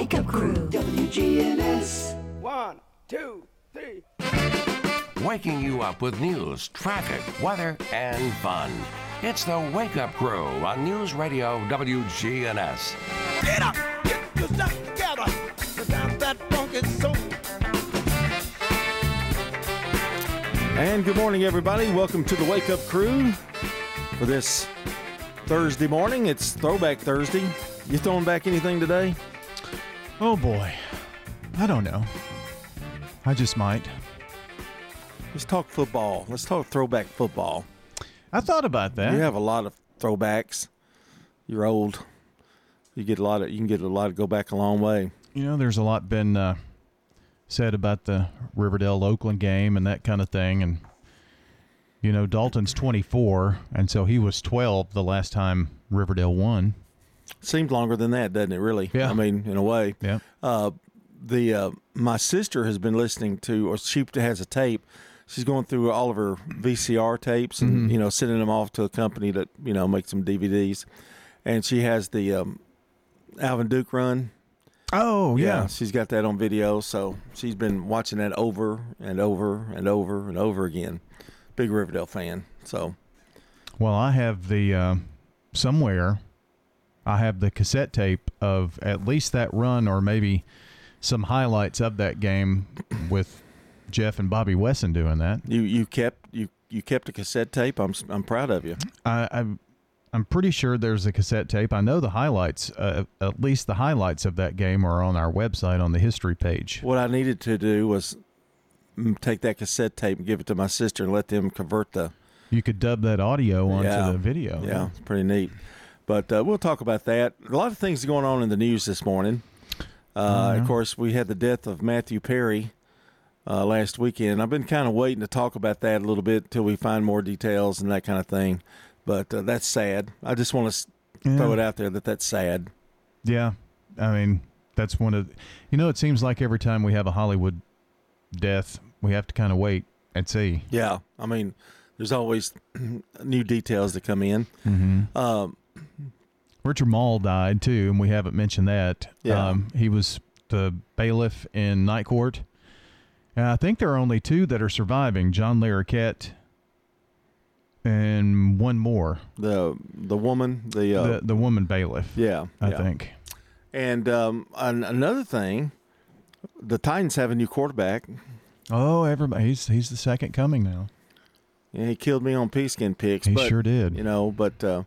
Wake Up Crew. WGNS. One, two, three. Waking you up with news, traffic, weather, and fun. It's the Wake Up Crew on News Radio WGNS. Get up, get yourself together. Without that funky soul. And good morning, everybody. Welcome to the Wake Up Crew for this Thursday morning. It's Throwback Thursday. You throwing back anything today? Oh boy. I don't know. I just might. Let's talk football. Let's talk throwback football. I thought about that. You have a lot of throwbacks. You're old. You get a lot of. You can get a lot of go back a long way. You know, there's a lot been uh, said about the Riverdale Oakland game and that kind of thing. And, you know, Dalton's 24, and so he was 12 the last time Riverdale won. Seems longer than that, doesn't it? Really? Yeah. I mean, in a way. Yeah. Uh, the uh, my sister has been listening to, or she has a tape. She's going through all of her VCR tapes and Mm-hmm. you know sending them off to a company that you know makes some DVDs, and she has the um, Alvin Duke run. Oh, yeah. she's got that on video, so she's been watching that over and over and over and over again. Big Riverdale fan, so Well, I have the uh, somewhere. I have the cassette tape of at least that run, or maybe some highlights of that game with Jeff and Bobby Wesson doing that. you you kept you you kept a cassette tape. I'm I'm proud of you. I, I'm I'm pretty sure there's a cassette tape. I know the highlights, uh, at least the highlights of that game, are on our website on the history page. What I needed to do was mm, take that cassette tape and give it to my sister and let them convert the. You could dub that audio onto Yeah. the video. Yeah, it's pretty neat. But uh, we'll talk about that. A lot of things going on in the news this morning. Uh, Of course, we had the death of Matthew Perry uh, last weekend. I've been kind of waiting to talk about that a little bit until we find more details and that kind of thing. But uh, that's sad. I just want to Yeah. throw it out there that that's sad. Yeah, I mean that's one of you know. It seems like every time we have a Hollywood death, we have to kind of wait and see. Yeah, I mean, there's always new details that come in. Mm-hmm. Um, Richard Moll died too, and we haven't mentioned that. Yeah. Um, he was the bailiff in Night Court. And I think there are only two that are surviving: John Larroquette and one more, the the woman, the, uh, the the woman bailiff. yeah, I yeah. think. And um, an- another thing, the Titans have a new quarterback. Oh, everybody, he's he's the second coming now. Yeah, he killed me on pigskin picks. He but, sure did. You know, but uh,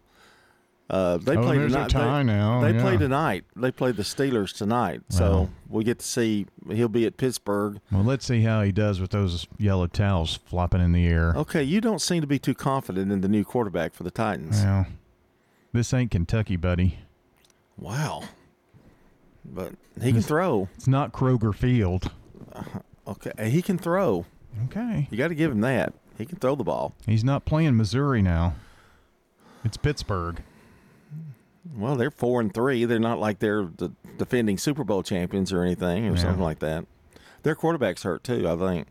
uh, they Oh, play tonight. they, now, They yeah. play tonight. They play the Steelers tonight. So Wow. we get to see. He'll be at Pittsburgh. Well, let's see how he does with those yellow towels flopping in the air. Okay, you don't seem to be too confident in the new quarterback for the Titans. Well, this ain't Kentucky, buddy. Wow. But he can throw. It's not Kroger Field. Okay, he can throw. Okay. You got to give him that. He can throw the ball. He's not playing Missouri now. It's Pittsburgh. Well, they're four and three. They're not like they're the defending Super Bowl champions or anything or Yeah. something like that. Their quarterback's hurt too. I think.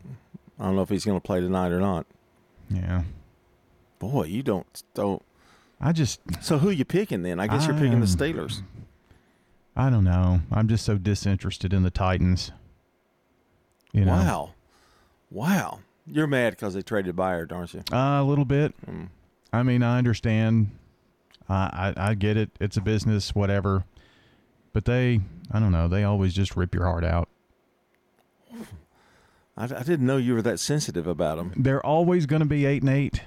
I don't know if he's going to play tonight or not. Yeah. Boy, you don't don't. I just So who you picking then? I guess you're picking the Steelers. I don't know. I'm just so disinterested in the Titans. You know. Wow, wow. You're mad because they traded Byard, aren't you? Uh, a little bit. Mm. I mean, I understand. I, I I get it. It's a business, whatever. But they, I don't know. They always just rip your heart out. I, I didn't know you were that sensitive about them. They're always going to be eight and eight.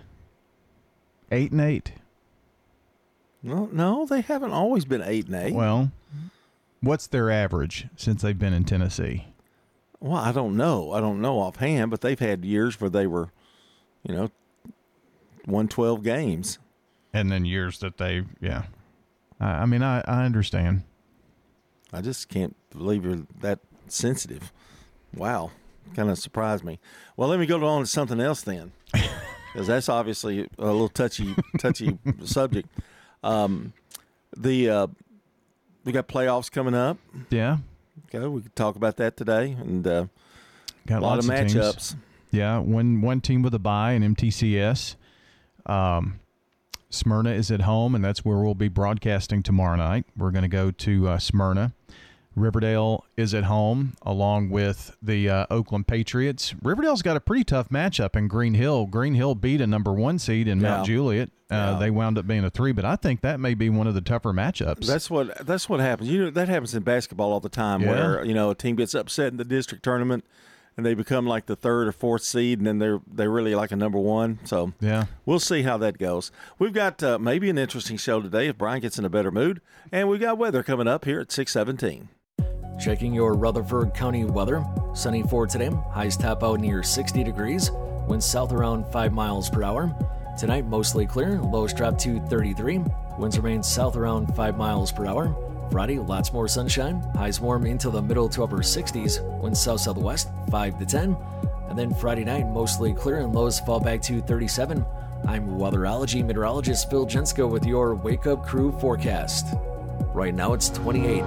Eight and eight. No, no, they haven't always been eight and eight. Well, what's their average since they've been in Tennessee? Well, I don't know. I don't know offhand, but they've had years where they were, you know, won twelve games. And then years that they, yeah. I, I mean, I, I understand. I just can't believe you're that sensitive. Wow, kind of surprised me. Well, let me go on to something else then, because that's obviously a little touchy, touchy subject. Um, the uh, we got playoffs coming up. Yeah. Okay, we could talk about that today, and uh, Got a lot of matchups. Yeah, one one team with a bye in MTCS. Um, Smyrna is at home, and that's where we'll be broadcasting tomorrow night. We're going to go to uh, Smyrna. Riverdale is at home along with the uh, Oakland Patriots. Riverdale's got a pretty tough matchup in Green Hill. Green Hill beat a number one seed in Mount Juliet. Uh, Yeah. They wound up being a three, but I think that may be one of the tougher matchups. That's what that's what happens. You know that happens in basketball all the time, Yeah. where you know a team gets upset in the district tournament, and they become like the third or fourth seed, and then they're they're really like a number one. So yeah. we'll see how that goes. We've got uh, maybe an interesting show today if Brian gets in a better mood, and we've got weather coming up here at six seventeen. Checking your Rutherford County weather. Sunny for today. Highs top out near 60 degrees. Winds south around 5 miles per hour. Tonight, mostly clear. Lows drop to 33. Winds remain south around 5 miles per hour. Friday, lots more sunshine. Highs warm into the middle to upper 60s. Winds south southwest 5 to 10. And then Friday night, mostly clear and lows fall back to 37. I'm weatherology meteorologist Phil Jensko with your Wake Up Crew forecast. Right now, it's 28.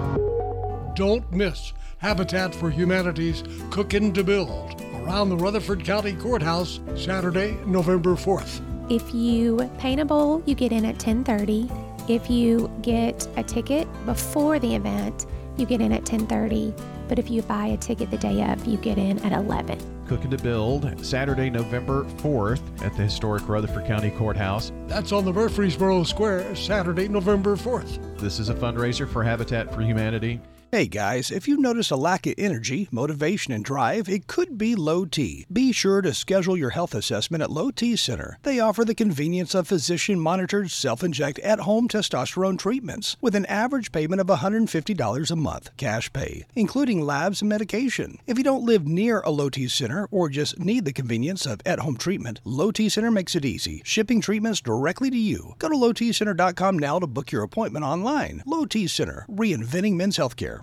Don't miss Habitat for Humanity's Cookin' to Build around the Rutherford County Courthouse Saturday, November 4th. If you paint a bowl, you get in at 10:30. If you get a ticket before the event, you get in at 10:30. But if you buy a ticket the day of, you get in at 11. Cooking to Build, Saturday, November 4th at the historic Rutherford County Courthouse. That's on the Murfreesboro Square Saturday, November 4th. This is a fundraiser for Habitat for Humanity. Hey guys, if you notice a lack of energy, motivation, and drive, it could be low T. Be sure to schedule your health assessment at Low T Center. They offer the convenience of physician monitored self inject at home testosterone treatments with an average payment of $150 a month, cash pay, including labs and medication. If you don't live near a Low T Center or just need the convenience of at home treatment, Low T Center makes it easy, shipping treatments directly to you. Go to lowtcenter.com now to book your appointment online. Low T Center, reinventing men's healthcare.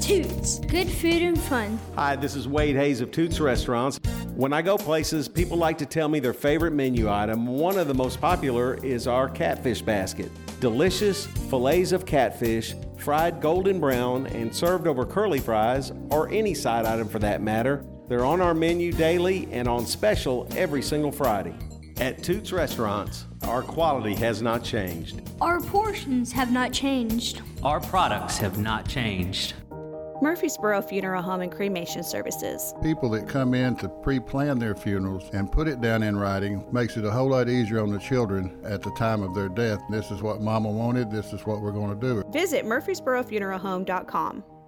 Toots. Good food and fun. Hi, this is Wade Hayes of Toots Restaurants. When I go places, people like to tell me their favorite menu item. One of the most popular is our catfish basket. Delicious fillets of catfish, fried golden brown, and served over curly fries, or any side item for that matter. They're on our menu daily and on special every single Friday. At Toots Restaurants, our quality has not changed. Our portions have not changed. Our products have not changed. Murfreesboro Funeral Home and Cremation Services. People that come in to pre-plan their funerals and put it down in writing makes it a whole lot easier on the children at the time of their death. This is what mama wanted, this is what we're going to do. Visit murfreesborofuneralhome.com.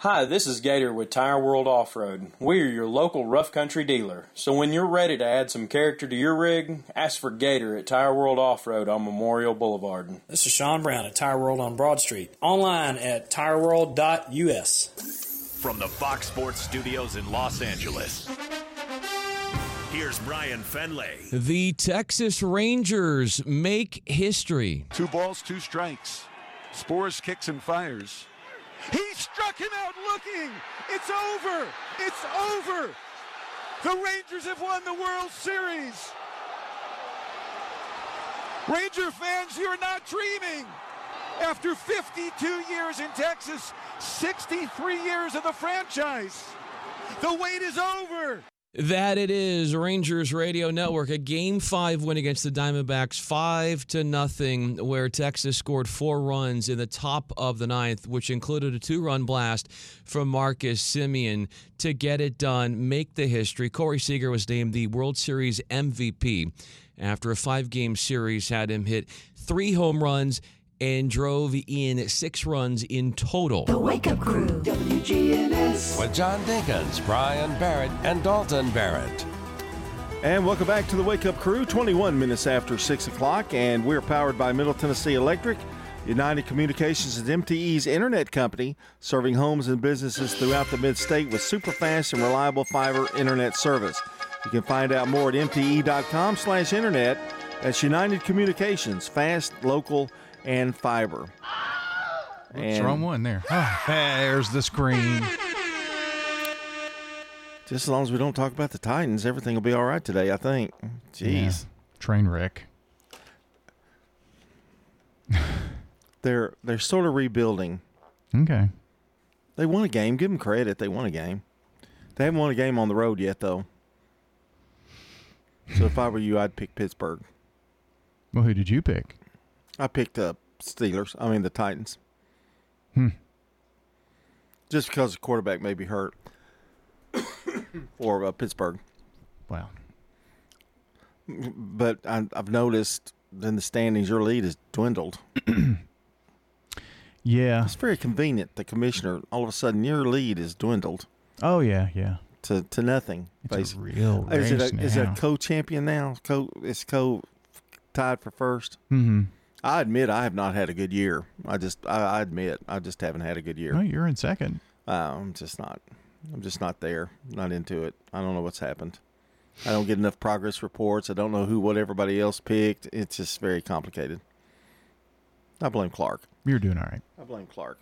Hi, this is Gator with Tire World Off Road. We are your local rough country dealer. So when you're ready to add some character to your rig, ask for Gator at Tire World Off Road on Memorial Boulevard. This is Sean Brown at Tire World on Broad Street. Online at tireworld.us. From the Fox Sports Studios in Los Angeles. Here's Brian Fenley. The Texas Rangers make history. Two balls, two strikes. Sborz kicks and fires. He struck him out looking. It's over. It's over. The Rangers have won the World Series. Ranger fans, you're not dreaming. After 52 years in Texas, 63 years of the franchise, the wait is over. That it is Rangers Radio Network, a game five win against the Diamondbacks, five to nothing, where Texas scored four runs in the top of the ninth, which included a two-run blast from Marcus Semien to get it done, make the history. Corey Seager was named the World Series MVP after a five-game series had him hit three home runs and drove in six runs in total. The Wake Up Crew, WGNS. With John Dinkins, Brian Barrett, and Dalton Barrett. And welcome back to the Wake Up Crew, 21 minutes after 6 o'clock, and we're powered by Middle Tennessee Electric. United Communications is MTE's internet company, serving homes and businesses throughout the mid state with super fast and reliable fiber internet service. You can find out more at mte.com slash internet. That's United Communications, fast, local, and fiber. What's And wrong one there? Oh, there's the screen. Just as long as we don't talk about the Titans, everything will be all right today. I think. Jeez, Yeah. Train wreck. they're they're sort of rebuilding. Okay. They won a game. Give them credit. They won a game. They haven't won a game on the road yet, though. So if I were you, I'd pick Pittsburgh. Well, who did you pick? I picked up Steelers. I mean the Titans. Hmm. Just because the quarterback may be hurt, or uh, Pittsburgh. Wow. But I, I've noticed in the standings, your lead has dwindled. Yeah. It's very convenient. The commissioner, all of a sudden, your lead is dwindled Oh yeah, yeah. to, to nothing. It's a basically. real is it race a, is it now. a co-champion now? Co, it's co tied for first. Mm-hmm. I admit I have not had a good year. I just I, I admit I just haven't had a good year. No, you're in second. Uh, I'm just not. I'm just not there. Not into it. I don't know what's happened. I don't get enough progress reports. I don't know who what everybody else picked. It's just very complicated. I blame Clark. You're doing all right. I blame Clark.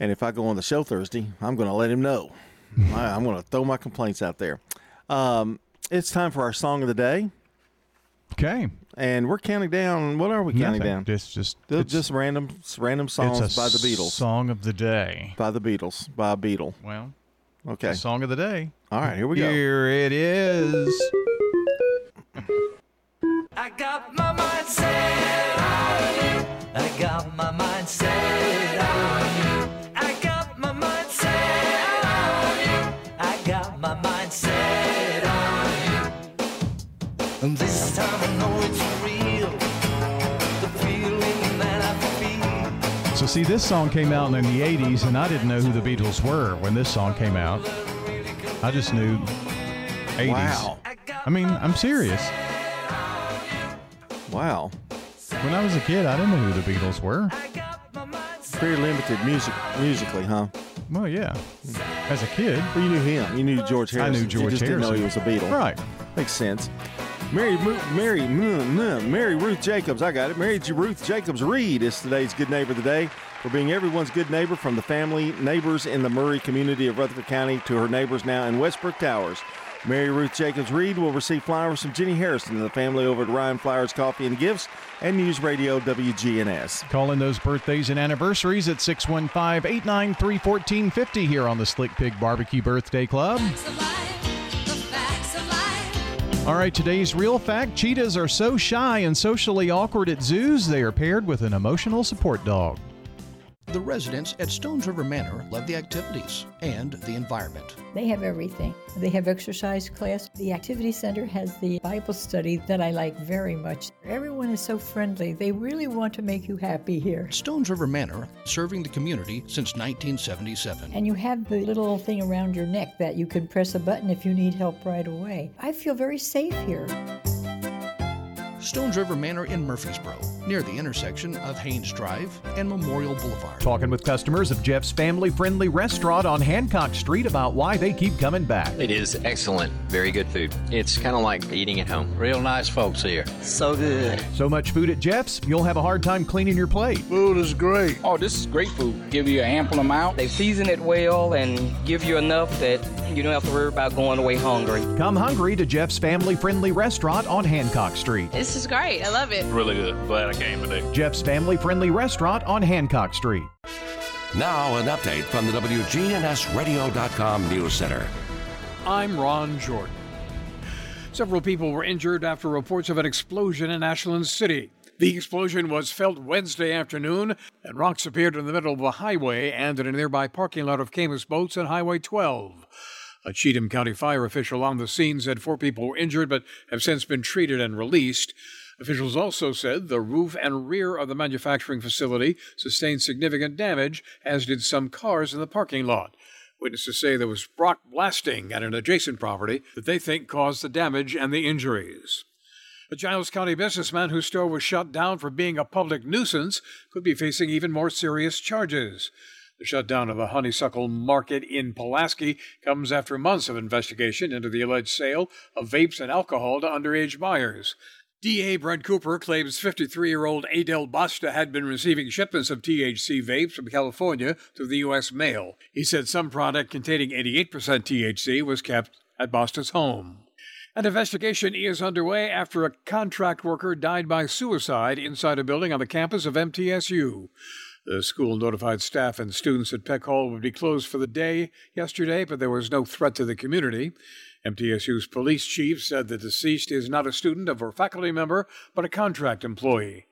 And if I go on the show Thursday, I'm going to let him know. I, I'm going to throw my complaints out there. Um, it's time for our song of the day. Okay. And we're counting down. What are we counting Nothing. down? Just just it's- just random random songs it's a by the Beatles. Song of the day. By the Beatles. By a Beatle. Well, Okay. song of the day. All right, here we go. Here it is. I got my mind set on you. I got my mind set on you. I got my mind set on you. I got my mind set on you. And this time So see, this song came out in the '80s, and I didn't know who the Beatles were when this song came out. I just knew '80s. Wow. I mean, I'm serious. Wow. When I was a kid, I didn't know who the Beatles were. Pretty limited music musically, huh? Well, yeah. As a kid, Well, you knew him. You knew George Harrison. I Harrison. knew George you just didn't know he was a Beatle. Right. Makes sense. Mary, Mary, Mary Ruth Jacobs. I got it. Mary Ruth Jacobs Reed is today's good neighbor of the day for being everyone's good neighbor from the family neighbors in the Murray community of Rutherford County to her neighbors now in Westbrook Towers. Mary Ruth Jacobs Reed will receive flowers from Jenny Harrison and the family over at Ryan Flowers Coffee and Gifts and News Radio WGNS. Call in those birthdays and anniversaries at 615 893 1450 here on the Slick Pig Barbecue Birthday Club. All right, today's real fact cheetahs are so shy and socially awkward at zoos, they are paired with an emotional support dog. The residents at Stones River Manor love the activities and the environment. They have everything. They have exercise class. The activity center has the Bible study that I like very much. Everyone is so friendly. They really want to make you happy here. Stones River Manor, serving the community since 1977. And you have the little thing around your neck that you can press a button if you need help right away. I feel very safe here. Stones River Manor in Murfreesboro, near the intersection of Haynes Drive and Memorial Boulevard. Talking with customers of Jeff's family friendly restaurant on Hancock Street about why they keep coming back. It is excellent. Very good food. It's kind of like eating at home. Real nice folks here. So good. So much food at Jeff's, you'll have a hard time cleaning your plate. Food is great. Oh, this is great food. Give you an ample amount. They season it well and give you enough that you don't have to worry about going away hungry. Come hungry to Jeff's family friendly restaurant on Hancock Street. This is great. I love it. Really good. Glad I came today. Jeff's family friendly restaurant on Hancock Street. Now, an update from the WGNSradio.com News Center. I'm Ron Jordan. Several people were injured after reports of an explosion in Ashland City. The explosion was felt Wednesday afternoon, and rocks appeared in the middle of a highway and in a nearby parking lot of Caymas Boats on Highway 12. A Cheatham County fire official on the scene said four people were injured but have since been treated and released. Officials also said the roof and rear of the manufacturing facility sustained significant damage, as did some cars in the parking lot. Witnesses say there was rock blasting at an adjacent property that they think caused the damage and the injuries. A Giles County businessman whose store was shut down for being a public nuisance could be facing even more serious charges. The shutdown of a honeysuckle market in Pulaski comes after months of investigation into the alleged sale of vapes and alcohol to underage buyers. DA Brent Cooper claims 53 year old Adel Basta had been receiving shipments of THC vapes from California through the U.S. mail. He said some product containing 88% THC was kept at Basta's home. An investigation is underway after a contract worker died by suicide inside a building on the campus of MTSU. The school notified staff and students at Peck Hall would be closed for the day yesterday, but there was no threat to the community. MTSU's police chief said the deceased is not a student or faculty member, but a contract employee.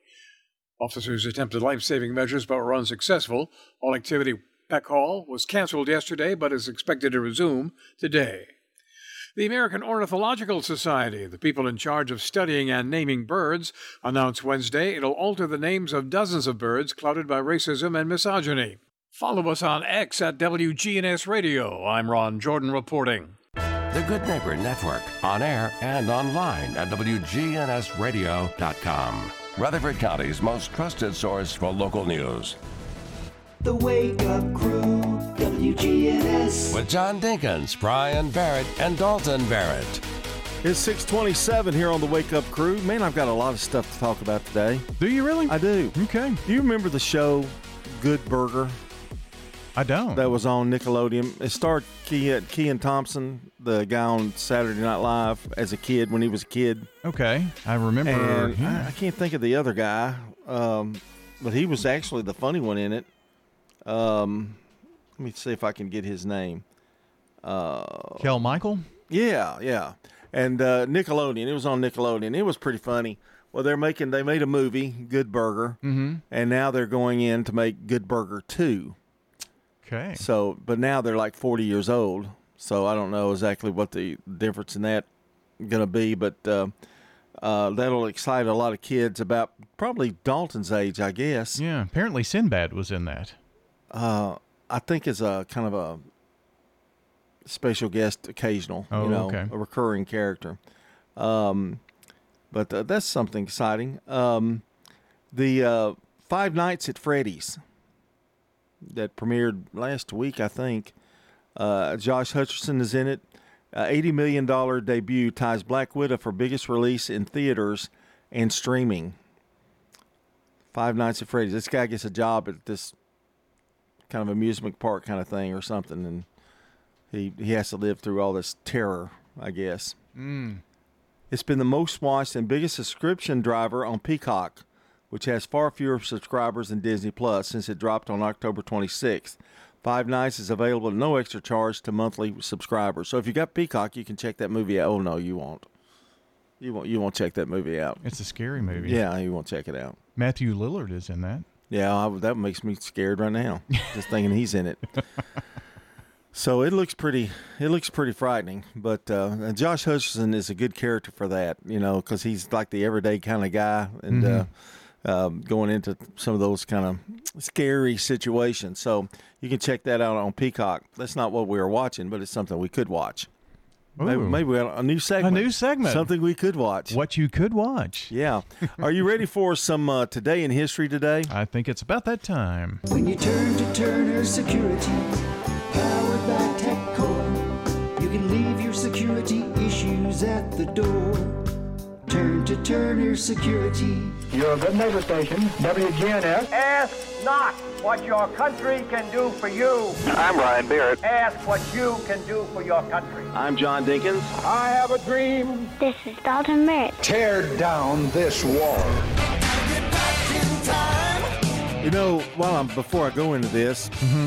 Officers attempted life saving measures but were unsuccessful. All activity at Peck Hall was canceled yesterday but is expected to resume today. The American Ornithological Society, the people in charge of studying and naming birds, announced Wednesday it'll alter the names of dozens of birds clouded by racism and misogyny. Follow us on X at WGNS Radio. I'm Ron Jordan reporting. The Good Neighbor Network, on air and online at WGNSradio.com. Rutherford County's most trusted source for local news. The Wake Up Crew, WGNS. With John Dinkins, Brian Barrett, and Dalton Barrett. It's 627 here on the Wake Up Crew. Man, I've got a lot of stuff to talk about today. Do you really? I do. Okay. Do you remember the show Good Burger? I don't. That was on Nickelodeon. It starred Key, Kenan Thompson, the guy on Saturday Night Live, as a kid when he was a kid. Okay. I remember. And him. I, I can't think of the other guy, um, but he was actually the funny one in it. Um, let me see if I can get his name. Uh, Kel Mitchell? Yeah, yeah. And uh, Nickelodeon. It was on Nickelodeon. It was pretty funny. Well, they're making they made a movie, Good Burger, mm-hmm. and now they're going in to make Good Burger Two. Okay. So, but now they're like 40 years old. So I don't know exactly what the difference in that going to be, but uh, uh, that'll excite a lot of kids about probably Dalton's age, I guess. Yeah. Apparently, Sinbad was in that. Uh, I think as a kind of a special guest, occasional, Oh, you know, okay. a recurring character. Um, but uh, that's something exciting. Um, the uh, Five Nights at Freddy's that premiered last week, I think. Uh, Josh Hutcherson is in it. Uh, $80 million debut ties Black Widow for biggest release in theaters and streaming. Five Nights at Freddy's. This guy gets a job at this kind of amusement park kind of thing or something, and he he has to live through all this terror, I guess. Mm. It's been the most watched and biggest subscription driver on Peacock, which has far fewer subscribers than Disney Plus since it dropped on October 26th. Five Nights is available at no extra charge to monthly subscribers. So if you got Peacock, you can check that movie out. Oh no, you won't. You won't. You won't check that movie out. It's a scary movie. Yeah, you won't check it out. Matthew Lillard is in that. Yeah, I, that makes me scared right now. just thinking he's in it. So it looks pretty. It looks pretty frightening. But uh, Josh Hutcherson is a good character for that, you know, because he's like the everyday kind of guy, and uh, um, going into some of those kind of scary situations. So you can check that out on Peacock. That's not what we were watching, but it's something we could watch. Maybe, maybe we got a new segment. A new segment. Something we could watch. What you could watch. Yeah. Are you ready for some uh, today in history today? I think it's about that time. When you turn to Turner Security, powered by TechCore, you can leave your security issues at the door. Turn to Turner Security. Your good neighbor station, WGNS. Ask not what your country can do for you. I'm Ryan Barrett. Ask what you can do for your country. I'm John Dinkins. I have a dream. This is Dalton Merritt. Tear down this wall. You know, while I'm before I go into this, Mm-hmm.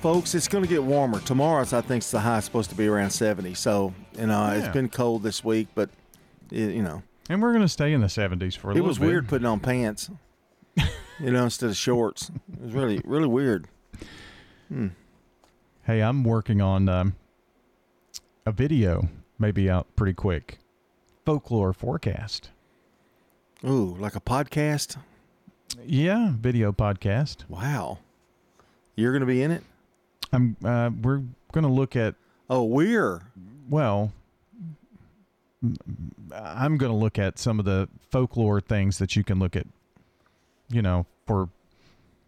folks, it's going to get warmer. Tomorrow's, I think, the high is supposed to be around 70. So, you know, it's been cold this week, but it, you know, And we're going to stay in the 70s for a it little It was bit. weird putting on pants, you know, instead of shorts. It was really, really weird. Hmm. Hey, I'm working on um, a video, maybe out pretty quick. Folklore forecast. Ooh, like a podcast? Yeah, video podcast. Wow. You're going to be in it? I'm. Uh, we're going to look at. Oh, we're. Well, I'm going to look at some of the folklore things that you can look at. You know, for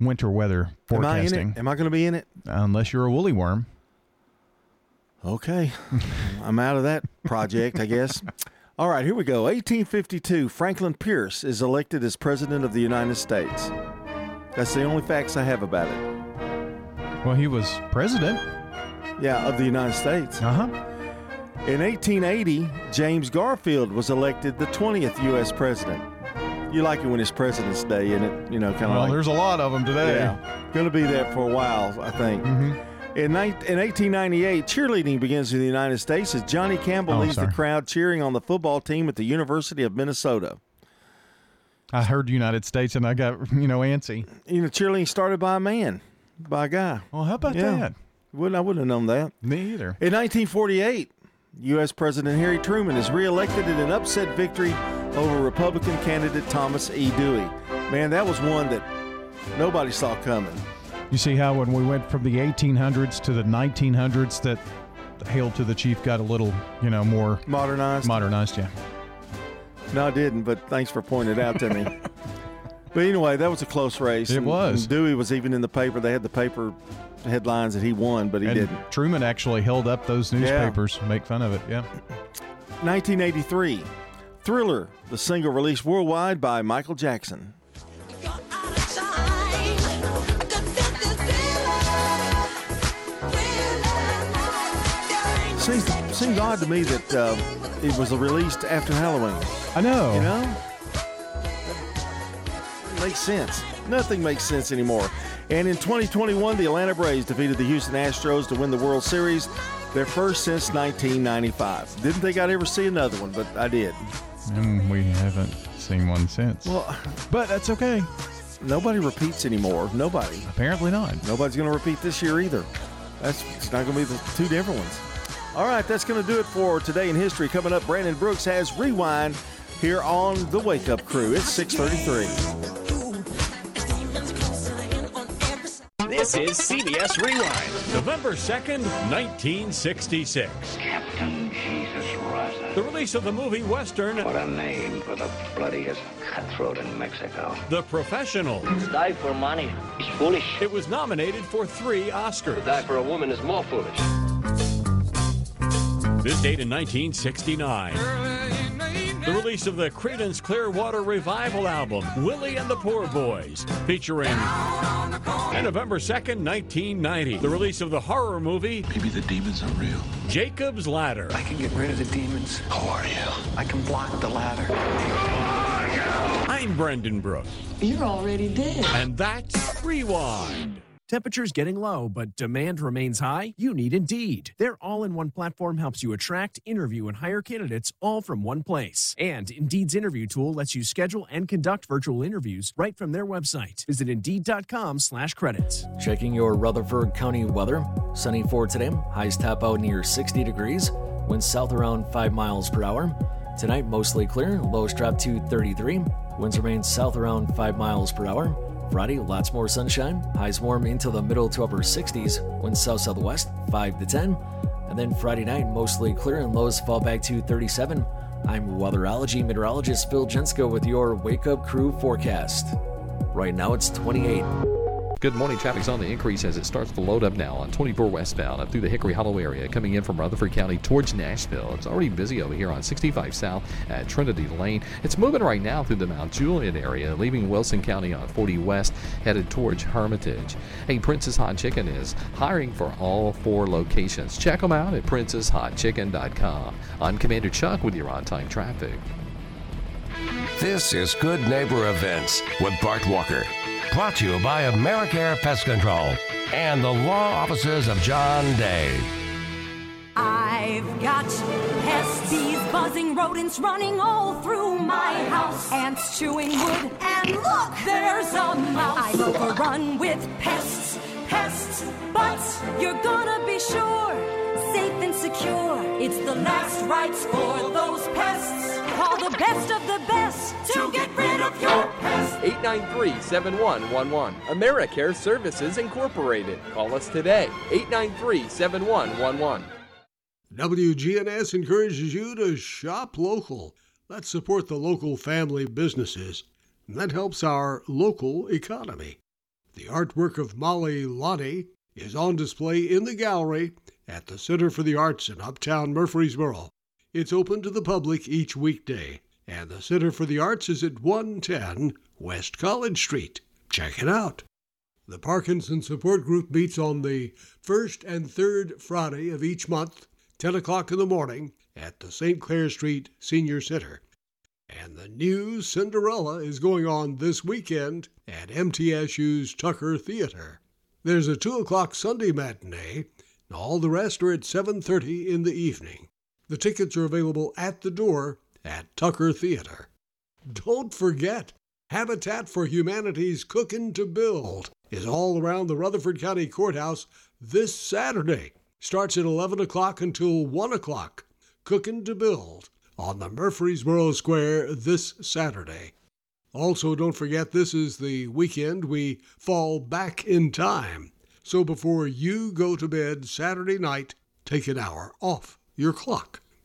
winter weather Am I in forecasting. it? Am I going to be in it? Unless you're a woolly worm. Okay. I'm out of that project, I guess. All right, here we go. 1852, Franklin Pierce is elected as President of the United States. That's the only facts I have about it. Well, he was president. Yeah, of the United States. Uh huh. In 1880, James Garfield was elected the 20th U.S. president. You like it when it's President's Day, and it, you know, kind of Well, like. there's a lot of them today. Yeah, going to be that for a while, I think. Mm-hmm. In, ni- in 1898, cheerleading begins in the United States as Johnny Campbell Oh, leads the crowd cheering on the football team at the University of Minnesota. I heard United States and I got, you know, antsy. You know, cheerleading started by a man, by a guy. Well, how about Yeah. that? Wouldn't I wouldn't have known that. Me either. In 1948, U.S. President Harry Truman is reelected in an upset victory over Republican candidate Thomas E. Dewey. Man, that was one that nobody saw coming. You see how when we went from the 1800s to the 1900s, that Hail to the Chief got a little, you know, more Modernized? modernized. Yeah. No, I didn't, but thanks for pointing it out to me. but anyway, that was a close race. It and- was. and Dewey was even in the paper. They had the paper headlines that he won, but he and didn't. Truman actually held up those newspapers, make fun of it. Yeah. 1983, Thriller, the single released worldwide by Michael Jackson. Seems, seems odd to me that uh, it was released after Halloween. I know. You know? Makes sense. Nothing makes sense anymore. And in 2021, the Atlanta Braves defeated the Houston Astros to win the World Series, their first since 1995. Didn't think I'd ever see another one, but I did. And we haven't seen one since. Well, but that's okay. Nobody repeats anymore. Nobody. Apparently not. Nobody's going to repeat this year either. That's it's not going to be the two different ones. All right, that's going to do it for today in history. Coming up, Brandon Brooks has rewind here on the Wake Up Crew. It's 6:33. This is CBS Rewind, November 2nd, 1966. Captain Jesus Raza. The release of the movie Western, What a name for the bloodiest cutthroat in Mexico. The Professional. Die for money is foolish. It was nominated for three Oscars. To Die for a woman is more foolish. This date in 1969. The release of the Creedence Clearwater Revival album, Willie and the Poor Boys, featuring. And November 2nd, 1990. The release of the horror movie. Maybe the demons are real. Jacob's Ladder. I can get rid of the demons. How are you? I can block the ladder. I'm Brendan Brooks. You're already dead. And that's Rewind. Temperatures getting low, but demand remains high? You need Indeed. Their all in one platform helps you attract, interview, and hire candidates all from one place. And Indeed's interview tool lets you schedule and conduct virtual interviews right from their website. Visit Indeed.com slash credits. Checking your Rutherford County weather. Sunny for today. Highs top out near 60 degrees. Winds south around 5 miles per hour. Tonight, mostly clear. Lows drop to 33. Winds remain south around 5 miles per hour. Friday, lots more sunshine. Highs warm into the middle to upper 60s. Winds south southwest 5 to 10. And then Friday night, mostly clear and lows fall back to 37. I'm weatherology meteorologist Phil Jensko with your Wake Up Crew forecast. Right now it's 28. Good morning. Traffic's on the increase as it starts to load up now on 24 westbound up through the Hickory Hollow area, coming in from Rutherford County towards Nashville. It's already busy over here on 65 South at Trinity Lane. It's moving right now through the Mount Juliet area, leaving Wilson County on 40 West, headed towards Hermitage. Hey, Princess Hot Chicken is hiring for all four locations. Check them out at princesshotchicken.com. I'm Commander Chuck with your on-time traffic. This is Good Neighbor Events with Bart Walker. Brought to you by Americare Pest Control and the law offices of John Day. I've got pests, buzzing rodents running all through my house. Ants chewing wood, and look, there's a mouse. I'm overrun with pests, pests, but you're gonna be sure, safe and secure. It's the last rites for those pests. Call the best of the best to get rid of your pests. 893 7111. AmeriCare Services Incorporated. Call us today. 893 7111. WGNS encourages you to shop local. Let's support the local family businesses. And that helps our local economy. The artwork of Molly Lottie is on display in the gallery at the Center for the Arts in Uptown Murfreesboro. It's open to the public each weekday. And the Center for the Arts is at 110 West College Street. Check it out. The Parkinson Support Group meets on the first and third Friday of each month, 10 o'clock in the morning, at the St. Clair Street Senior Center. And the new Cinderella is going on this weekend at MTSU's Tucker Theater. There's a 2 o'clock Sunday matinee, and all the rest are at 7.30 in the evening. The tickets are available at the door at Tucker Theater. Don't forget, Habitat for Humanity's Cookin' to Build is all around the Rutherford County Courthouse this Saturday. Starts at 11 o'clock until 1 o'clock. Cookin' to Build on the Murfreesboro Square this Saturday. Also, don't forget this is the weekend we fall back in time. So before you go to bed Saturday night, take an hour off your clock.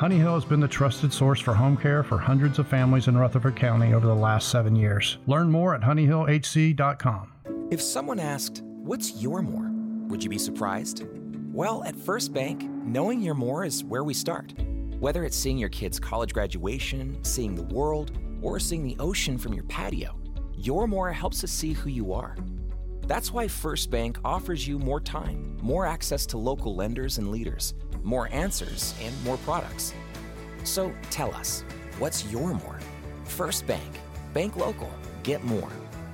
Honey Hill has been the trusted source for home care for hundreds of families in Rutherford County over the last seven years. Learn more at honeyhillhc.com. If someone asked, What's your more? Would you be surprised? Well, at First Bank, knowing your more is where we start. Whether it's seeing your kid's college graduation, seeing the world, or seeing the ocean from your patio, your more helps us see who you are. That's why First Bank offers you more time, more access to local lenders and leaders, more answers, and more products. So tell us, what's your more? First Bank. Bank local. Get more.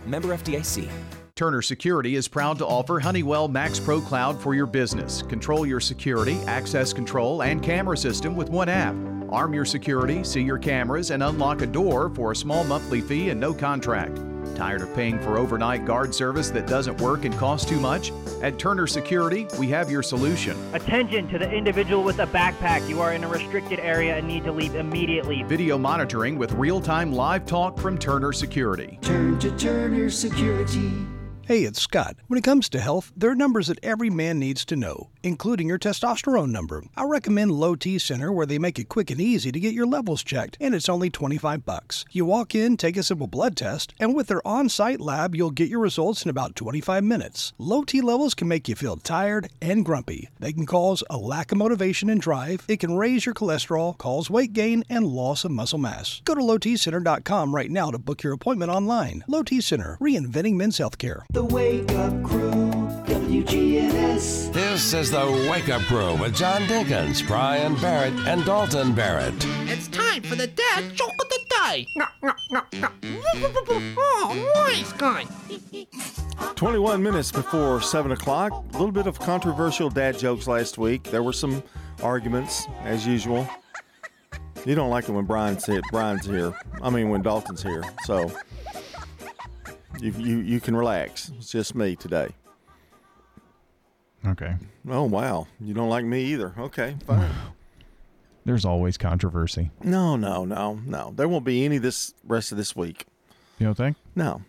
Member FDIC. Turner Security is proud to offer Honeywell Max Pro Cloud for your business. Control your security, access control, and camera system with one app. Arm your security, see your cameras, and unlock a door for a small monthly fee and no contract. Tired of paying for overnight guard service that doesn't work and costs too much? At Turner Security, we have your solution. Attention to the individual with a backpack. You are in a restricted area and need to leave immediately. Video monitoring with real time live talk from Turner Security. Turn to Turner Security. Hey, it's Scott. When it comes to health, there are numbers that every man needs to know, including your testosterone number. I recommend Low T Center where they make it quick and easy to get your levels checked, and it's only 25 bucks. You walk in, take a simple blood test, and with their on-site lab, you'll get your results in about 25 minutes. Low T levels can make you feel tired and grumpy. They can cause a lack of motivation and drive. It can raise your cholesterol, cause weight gain, and loss of muscle mass. Go to lowtcenter.com right now to book your appointment online. Low T Center, reinventing men's healthcare. The Wake Up Crew, WGNS. This is the Wake Up Crew with John Dinkins, Brian Barrett, and Dalton Barrett. It's time for the dad joke of the day. Oh, nice guy. 21 minutes before 7 o'clock. A little bit of controversial dad jokes last week. There were some arguments, as usual. You don't like it when Brian's here. Brian's here. I mean, when Dalton's here. So you, you, you can relax. It's just me today. Okay. Oh, wow. You don't like me either. Okay, fine. There's always controversy. No, no, no, no. There won't be any this rest of this week. You don't think? No.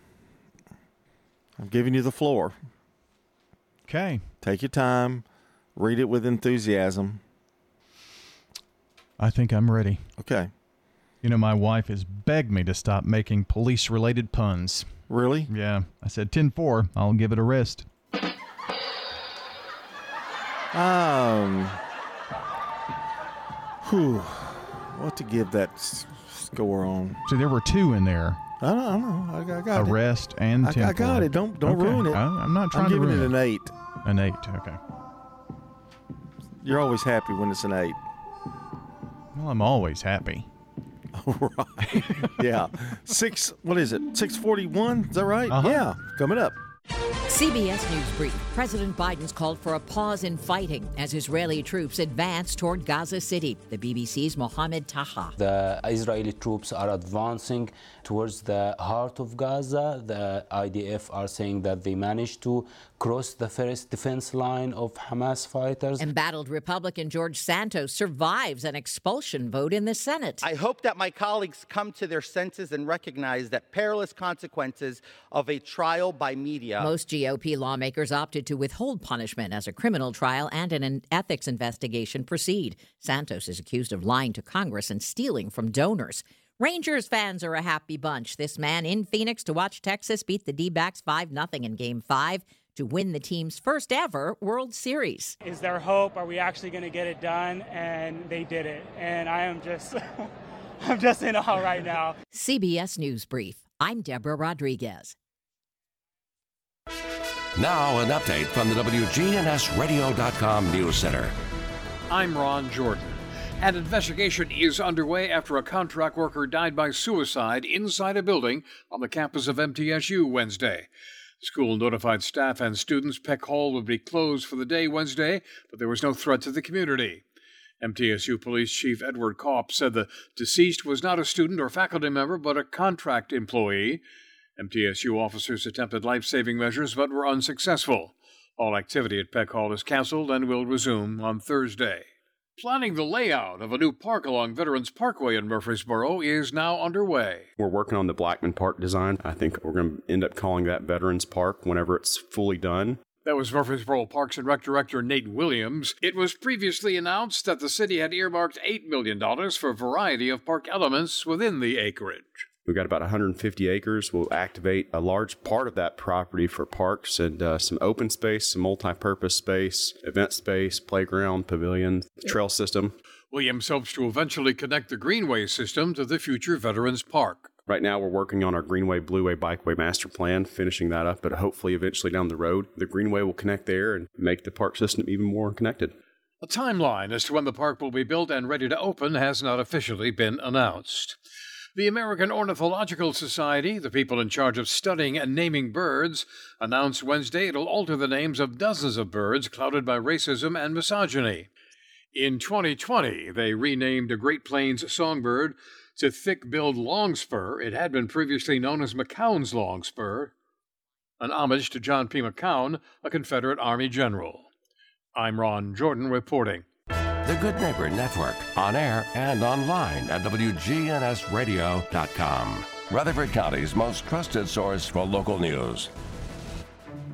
I'm giving you the floor. Okay. Take your time. Read it with enthusiasm. I think I'm ready. Okay. You know, my wife has begged me to stop making police related puns. Really? Yeah. I said 10 4. I'll give it a rest. Um. Whew. What to give that s- score on? See, there were two in there. I don't, I don't know. I, got- I got it. Arrest and I, I got it. Don't don't ruin it. I, I'm not trying I'm to giving ruin it an eight. An eight. Okay. You're always happy when it's an eight. Well, I'm always happy. right. yeah. Six. What is it? Six forty-one. Is that right? Uh-huh. Yeah. Coming up. CBS News Brief. President Biden's called for a pause in fighting as Israeli troops advance toward Gaza City. The BBC's Mohammed Taha. The Israeli troops are advancing towards the heart of Gaza. The IDF are saying that they managed to crossed the first defense line of Hamas fighters. Embattled Republican George Santos survives an expulsion vote in the Senate. I hope that my colleagues come to their senses and recognize that perilous consequences of a trial by media. Most GOP lawmakers opted to withhold punishment as a criminal trial and an ethics investigation proceed. Santos is accused of lying to Congress and stealing from donors. Rangers fans are a happy bunch. This man in Phoenix to watch Texas beat the D backs 5 0 in Game 5 to win the team's first ever World Series. Is there hope? Are we actually going to get it done? And they did it. And I am just, I'm just in awe right now. CBS News Brief. I'm Deborah Rodriguez. Now, an update from the WGNSradio.com News Center. I'm Ron Jordan. An investigation is underway after a contract worker died by suicide inside a building on the campus of MTSU Wednesday. School notified staff and students Peck Hall would be closed for the day Wednesday, but there was no threat to the community. MTSU Police Chief Edward Kopp said the deceased was not a student or faculty member, but a contract employee. MTSU officers attempted life saving measures but were unsuccessful. All activity at Peck Hall is canceled and will resume on Thursday. Planning the layout of a new park along Veterans Parkway in Murfreesboro is now underway. We're working on the Blackman Park design. I think we're going to end up calling that Veterans Park whenever it's fully done. That was Murfreesboro Parks and Rec Director Nate Williams. It was previously announced that the city had earmarked $8 million for a variety of park elements within the acreage. We've got about 150 acres. We'll activate a large part of that property for parks and uh, some open space, some multi purpose space, event space, playground, pavilion, trail system. Williams hopes to eventually connect the Greenway system to the future Veterans Park. Right now, we're working on our Greenway Blueway Bikeway Master Plan, finishing that up, but hopefully, eventually down the road, the Greenway will connect there and make the park system even more connected. A timeline as to when the park will be built and ready to open has not officially been announced. The American Ornithological Society, the people in charge of studying and naming birds, announced Wednesday it'll alter the names of dozens of birds clouded by racism and misogyny. In 2020, they renamed a Great Plains songbird to thick billed longspur. It had been previously known as McCown's longspur, an homage to John P. McCown, a Confederate Army general. I'm Ron Jordan reporting. The Good Neighbor Network, on air and online at WGNSradio.com. Rutherford County's most trusted source for local news.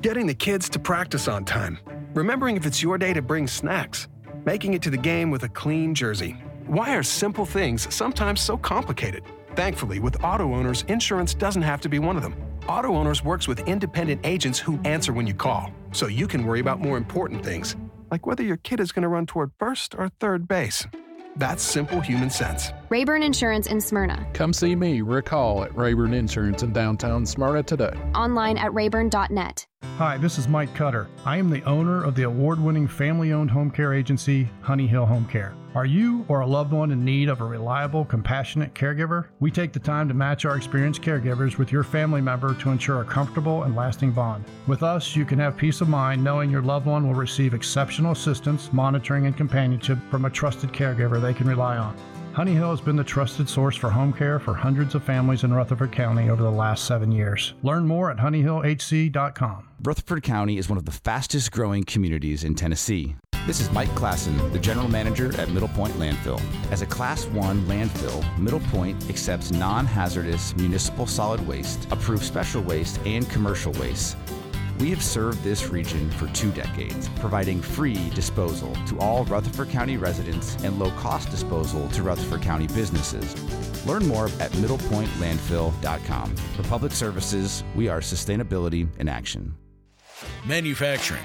Getting the kids to practice on time. Remembering if it's your day to bring snacks. Making it to the game with a clean jersey. Why are simple things sometimes so complicated? Thankfully, with auto owners, insurance doesn't have to be one of them. Auto Owners works with independent agents who answer when you call, so you can worry about more important things, like whether your kid is going to run toward first or third base. That's simple human sense. Rayburn Insurance in Smyrna. Come see me, Rick Hall, at Rayburn Insurance in downtown Smyrna today. Online at rayburn.net. Hi, this is Mike Cutter. I am the owner of the award winning family owned home care agency, Honey Hill Home Care. Are you or a loved one in need of a reliable, compassionate caregiver? We take the time to match our experienced caregivers with your family member to ensure a comfortable and lasting bond. With us, you can have peace of mind knowing your loved one will receive exceptional assistance, monitoring, and companionship from a trusted caregiver they can rely on. Honey Hill has been the trusted source for home care for hundreds of families in Rutherford County over the last seven years. Learn more at honeyhillhc.com. Rutherford County is one of the fastest growing communities in Tennessee. This is Mike Klassen, the general manager at Middle Point Landfill. As a Class 1 landfill, Middle Point accepts non hazardous municipal solid waste, approved special waste, and commercial waste. We have served this region for two decades, providing free disposal to all Rutherford County residents and low cost disposal to Rutherford County businesses. Learn more at middlepointlandfill.com. For public services, we are sustainability in action. Manufacturing,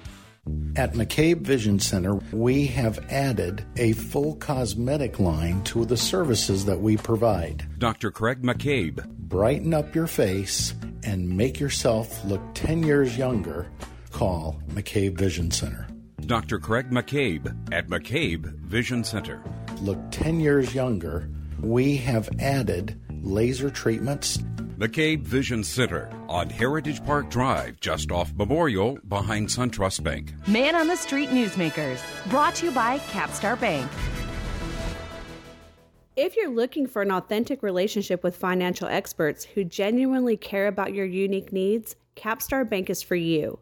At McCabe Vision Center, we have added a full cosmetic line to the services that we provide. Dr. Craig McCabe. Brighten up your face and make yourself look 10 years younger. Call McCabe Vision Center. Dr. Craig McCabe at McCabe Vision Center. Look 10 years younger. We have added laser treatments. McCabe Vision Center on Heritage Park Drive, just off Memorial, behind SunTrust Bank. Man on the Street Newsmakers, brought to you by Capstar Bank. If you're looking for an authentic relationship with financial experts who genuinely care about your unique needs, Capstar Bank is for you.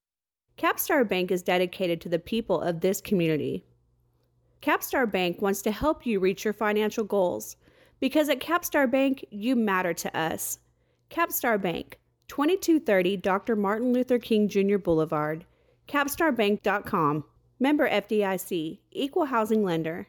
Capstar Bank is dedicated to the people of this community. Capstar Bank wants to help you reach your financial goals because at Capstar Bank, you matter to us. Capstar Bank, 2230 Dr. Martin Luther King Jr. Boulevard, capstarbank.com. Member FDIC, Equal Housing Lender.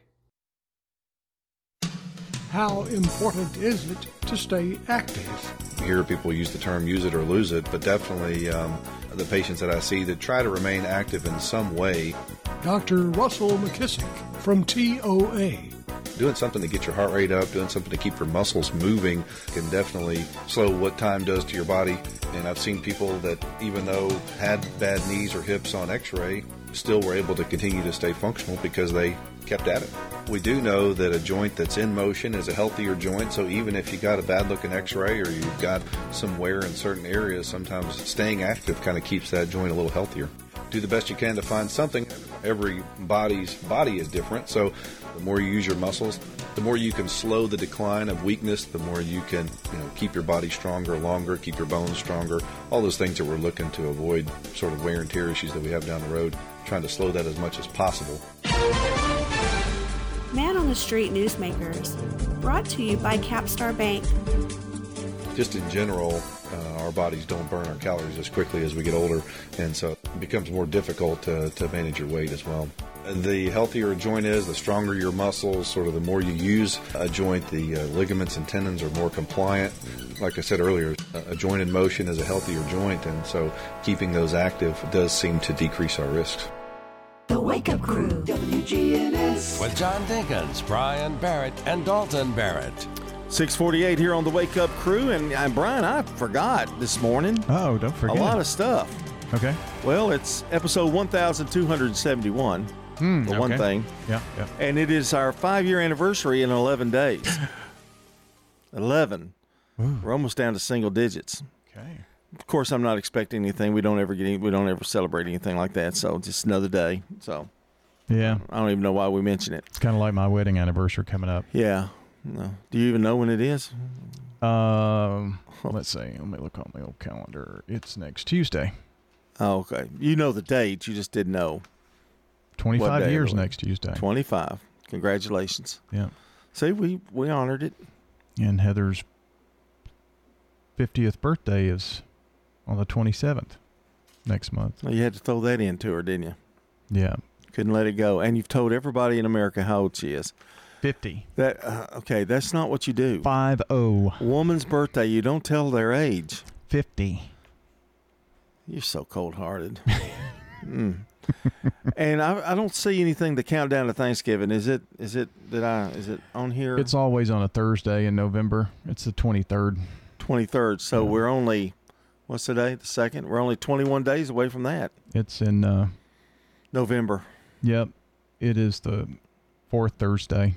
How important is it to stay active? You hear people use the term use it or lose it, but definitely um, the patients that I see that try to remain active in some way. Dr. Russell McKissick from TOA. Doing something to get your heart rate up, doing something to keep your muscles moving can definitely slow what time does to your body. And I've seen people that, even though had bad knees or hips on x ray, still were able to continue to stay functional because they kept at it. We do know that a joint that's in motion is a healthier joint, so even if you got a bad looking x ray or you've got some wear in certain areas, sometimes staying active kind of keeps that joint a little healthier. Do the best you can to find something. Every body's body is different, so the more you use your muscles, the more you can slow the decline of weakness, the more you can you know, keep your body stronger longer, keep your bones stronger, all those things that we're looking to avoid sort of wear and tear issues that we have down the road, trying to slow that as much as possible. Man on the Street Newsmakers, brought to you by Capstar Bank. Just in general, uh, our bodies don't burn our calories as quickly as we get older, and so it becomes more difficult to, to manage your weight as well. The healthier a joint is, the stronger your muscles, sort of the more you use a joint, the uh, ligaments and tendons are more compliant. Like I said earlier, a joint in motion is a healthier joint, and so keeping those active does seem to decrease our risks. The Wake Up Crew, WGNS. With John Dinkins, Brian Barrett, and Dalton Barrett. 648 here on the Wake Up Crew. And, and Brian, I forgot this morning. Oh, don't forget. A lot of stuff. Okay. Well, it's episode 1271. Hmm, the one thing. Yeah, yeah. And it is our five year anniversary in 11 days. 11. We're almost down to single digits. Okay. Of course, I'm not expecting anything. We don't ever get any, we don't ever celebrate anything like that. So just another day. So Yeah. I don't even know why we mention it. It's kind of like my wedding anniversary coming up. Yeah. No. Do you even know when it is? Um, let's see. Let me look on the old calendar. It's next Tuesday. Oh, okay. You know the date. You just didn't know. 25 what day of years next Tuesday. 25. Congratulations. Yeah. See, we, we honored it. And Heather's 50th birthday is on the 27th next month. Well, you had to throw that into her, didn't you? Yeah. Couldn't let it go. And you've told everybody in America how old she is. 50. That uh, okay, that's not what you do. 50. Woman's birthday, you don't tell their age. 50. You're so cold-hearted. mm. and I, I don't see anything to count down to Thanksgiving. Is it? Is it? Did I? Is it on here? It's always on a Thursday in November. It's the 23rd. 23rd. So we're only what's the day? The second. We're only 21 days away from that. It's in uh November. Yep. It is the fourth Thursday.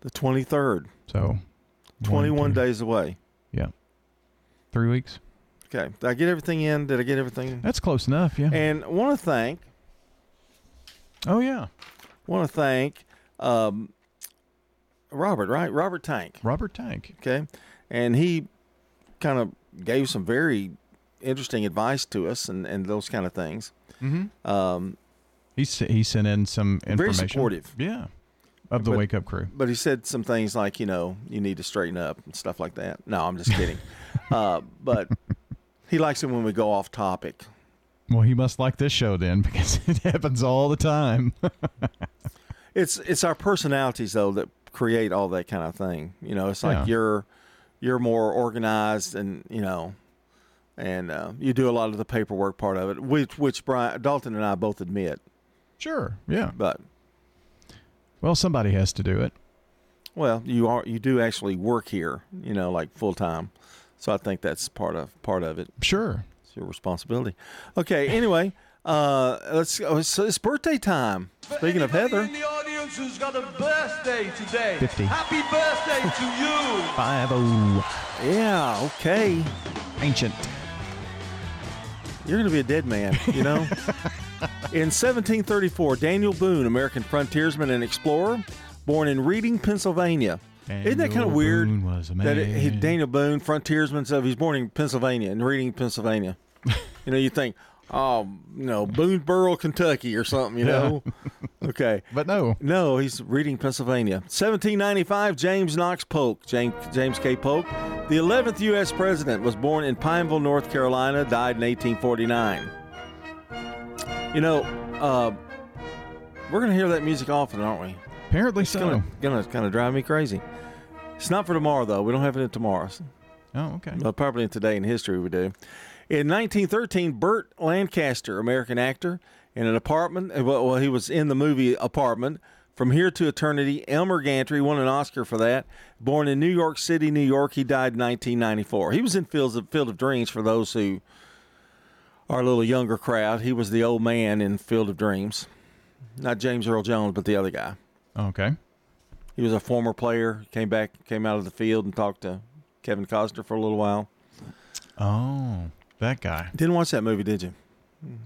The 23rd. So 21 days away. Yeah. 3 weeks. Okay. Did I get everything in? Did I get everything in? That's close enough, yeah. And want to thank. Oh yeah. Want to thank um, Robert, right? Robert Tank. Robert Tank. Okay. And he kind of gave some very interesting advice to us and, and those kind of things. Mm-hmm. Um, he s- he sent in some information. Very supportive. Yeah. Of the But- Wake Up Crew. But he said some things like, you know, you need to straighten up and stuff like that. No, I'm just kidding. uh, but he likes it when we go off topic. Well, he must like this show then because it happens all the time. It's it's our personalities though that create all that kind of thing. You know, it's like Yeah. you're you're more organized and you know, and uh, you do a lot of the paperwork part of it, which which Brian Dalton and I both admit. Sure. Yeah. But well, somebody has to do it. well, you are you do actually work here. You know, like full time. So I think that's part of part of it. Sure. It's your responsibility. Okay. Anyway, Uh, let's. Oh, it's, it's birthday time. Speaking of Heather, In the audience who's got a birthday today. 50. Happy birthday to you. Five oh. yeah, okay. Ancient. You're going to be a dead man, you know? in 1734, Daniel Boone, American frontiersman and explorer, born in Reading, Pennsylvania. Isn't that kind of weird? Boone was a that it- he- Daniel Boone, frontiersman, so he's born in Pennsylvania, and Reading, Pennsylvania. you know, you think, oh, you know, Boonesboro, Kentucky or something, you know? okay. But no. No, he's Reading, Pennsylvania. 1795, James Knox Polk, James, James K. Polk, the 11th U.S. president, was born in Pineville, North Carolina, died in 1849. You know, uh, we're going to hear that music often, aren't we? Apparently It's so. gonna, gonna kind of drive me crazy. It's not for tomorrow, though. We don't have it in tomorrow. Oh, okay. Well, probably in today in history we do. In 1913, Burt Lancaster, American actor, in an apartment. uh, Well, well, he was in the movie Apartment. From Here to Eternity, Elmer Gantry won an Oscar for that. Born in New York City, New York, he died in 1994. He was in Fields of, Field of Dreams for those who are a little younger crowd. He was the old man in Field of Dreams. Not James Earl Jones, but the other guy. Oh, okay. He was a former player. Came back, came out of the field, and talked to Kevin Costner for a little while. Oh, that guy. Didn't watch that movie, did you?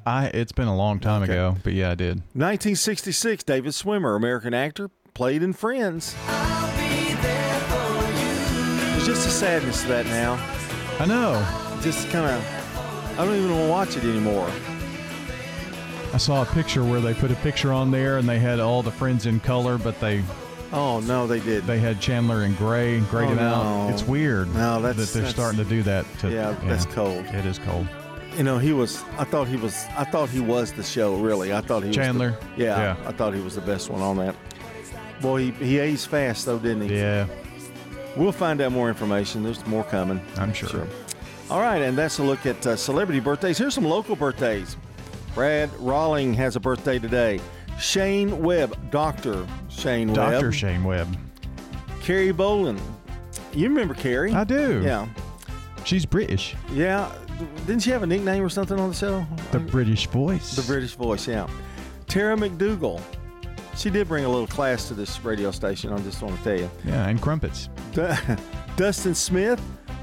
I. It's been a long time Okay. ago, but yeah, I did. 1966, David Schwimmer, American actor, played in Friends. There's just a sadness to that now. I know. Just kind of, I don't even want to watch it anymore. I saw a picture where they put a picture on there and they had all the friends in color, but they. Oh no, they did. They had Chandler in gray, and grayed Oh, him out. It's weird. No, that's- that they're that's- starting to do that. To, Yeah, that's cold. It is cold. You know, he was. I thought he was. I thought he was the show. Really, I thought he Chandler? Was the, yeah, Yeah. I thought he was the best one on that. Boy, he, he aged fast though, didn't he? Yeah. We'll find out more information. There's more coming. I'm sure. All right, and that's a look at uh, celebrity birthdays. Here's some local birthdays. Brad Rawling has a birthday today. Shane Webb, Doctor Shane Webb. Dr. Shane Webb. Carrie Bolin. You remember Carrie? I do. Yeah. She's British. Yeah. Didn't she have a nickname or something on the show? The British voice. The British voice, yeah. Tara McDougal. She did bring a little class to this radio station, I just want to tell you. Yeah, and crumpets. Du- Dustin Smith,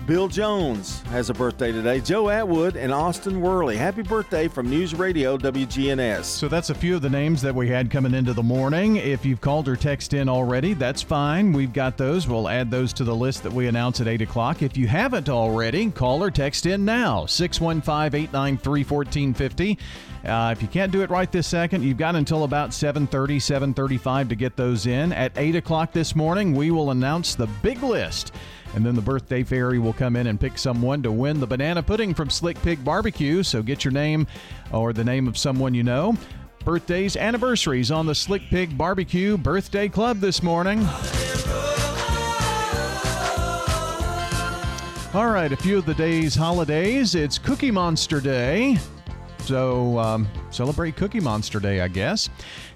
Bill Jones has a birthday today. Joe Atwood and Austin Worley. Happy birthday from News Radio WGNS. So that's a few of the names that we had coming into the morning. If you've called or texted in already, that's fine. We've got those. We'll add those to the list that we announce at 8 o'clock. If you haven't already, call or text in now 615 893 1450. Uh, if you can't do it right this second, you've got until about 7.30, 7.35 to get those in. At 8 o'clock this morning, we will announce the big list. And then the birthday fairy will come in and pick someone to win the banana pudding from Slick Pig Barbecue. So get your name or the name of someone you know. Birthdays, anniversaries on the Slick Pig Barbecue Birthday Club this morning. All right, a few of the day's holidays. It's Cookie Monster Day. So um, celebrate Cookie Monster Day, I guess.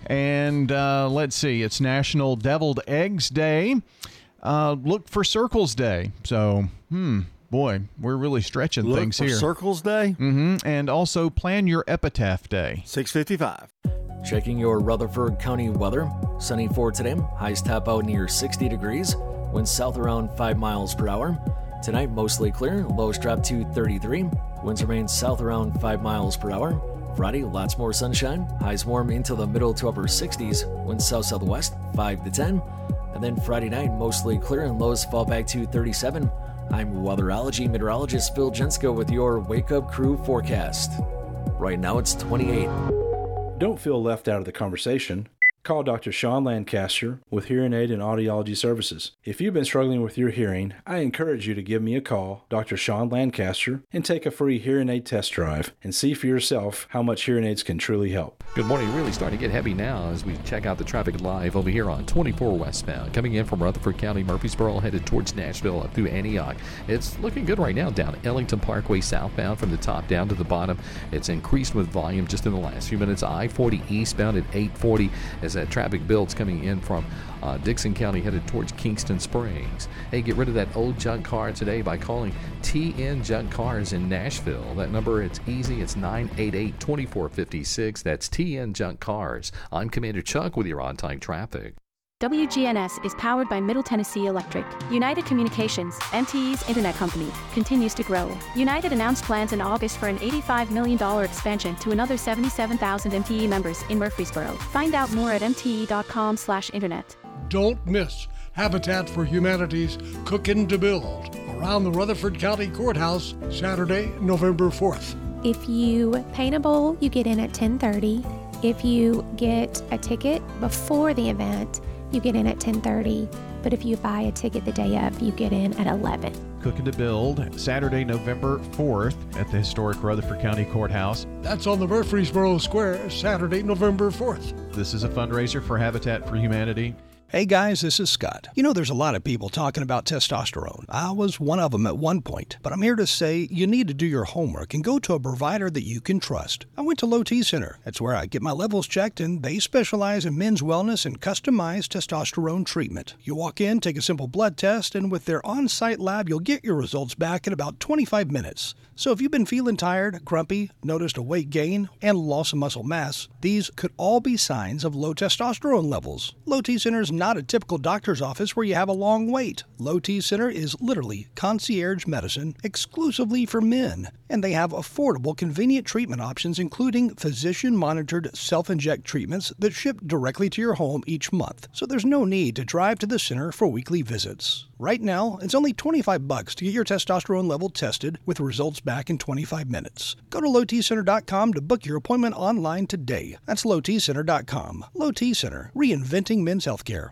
And uh, let's see, it's National Deviled Eggs Day. Uh, look for Circles Day. So, hmm, boy, we're really stretching Look things for here. Circles Day. hmm And also plan your epitaph day. 655. Checking your Rutherford County weather. Sunny for today. Highs top out near 60 degrees. Winds south around 5 miles per hour. Tonight, mostly clear. Lows drop to 33. Winds remain south around 5 miles per hour. Friday, lots more sunshine. Highs warm into the middle to upper 60s. Winds south southwest 5 to 10. And then Friday night, mostly clear and lows fall back to 37. I'm weatherology meteorologist Phil Jensko with your Wake Up Crew forecast. Right now, it's 28. Don't feel left out of the conversation. Call Dr. Sean Lancaster with Hearing Aid and Audiology Services. If you've been struggling with your hearing, I encourage you to give me a call, Dr. Sean Lancaster, and take a free hearing aid test drive and see for yourself how much hearing aids can truly help. Good morning. Really starting to get heavy now as we check out the traffic live over here on 24 westbound. Coming in from Rutherford County, Murfreesboro, headed towards Nashville up through Antioch. It's looking good right now down Ellington Parkway southbound from the top down to the bottom. It's increased with volume just in the last few minutes. I 40 eastbound at 840 as as that traffic builds coming in from uh, Dickson County headed towards Kingston Springs. Hey, get rid of that old junk car today by calling TN Junk Cars in Nashville. That number, it's easy. It's 988 2456. That's TN Junk Cars. I'm Commander Chuck with your on time traffic. WGNS is powered by Middle Tennessee Electric. United Communications, MTE's internet company, continues to grow. United announced plans in August for an $85 million expansion to another 77,000 MTE members in Murfreesboro. Find out more at mte.com/internet. Don't miss Habitat for Humanity's Cookin' to Build around the Rutherford County Courthouse Saturday, November 4th. If you paint a bowl, you get in at 10:30. If you get a ticket before the event, you get in at 10:30. But if you buy a ticket the day of, you get in at 11. Cooking to Build, Saturday, November 4th at the historic Rutherford County Courthouse. That's on the Murfreesboro Square, Saturday, November 4th. This is a fundraiser for Habitat for Humanity. Hey guys, this is Scott. You know, there's a lot of people talking about testosterone. I was one of them at one point, but I'm here to say you need to do your homework and go to a provider that you can trust. I went to Low T Center. That's where I get my levels checked, and they specialize in men's wellness and customized testosterone treatment. You walk in, take a simple blood test, and with their on site lab, you'll get your results back in about 25 minutes. So if you've been feeling tired, grumpy, noticed a weight gain, and loss of muscle mass, these could all be signs of low testosterone levels. Low T Center is not a typical doctor's office where you have a long wait. Low T Center is literally concierge medicine exclusively for men, and they have affordable, convenient treatment options, including physician monitored self inject treatments that ship directly to your home each month. So there's no need to drive to the center for weekly visits. Right now, it's only 25 bucks to get your testosterone level tested with results back in 25 minutes. Go to lowtcenter.com to book your appointment online today. That's lowtcenter.com. Low T Center, reinventing men's healthcare.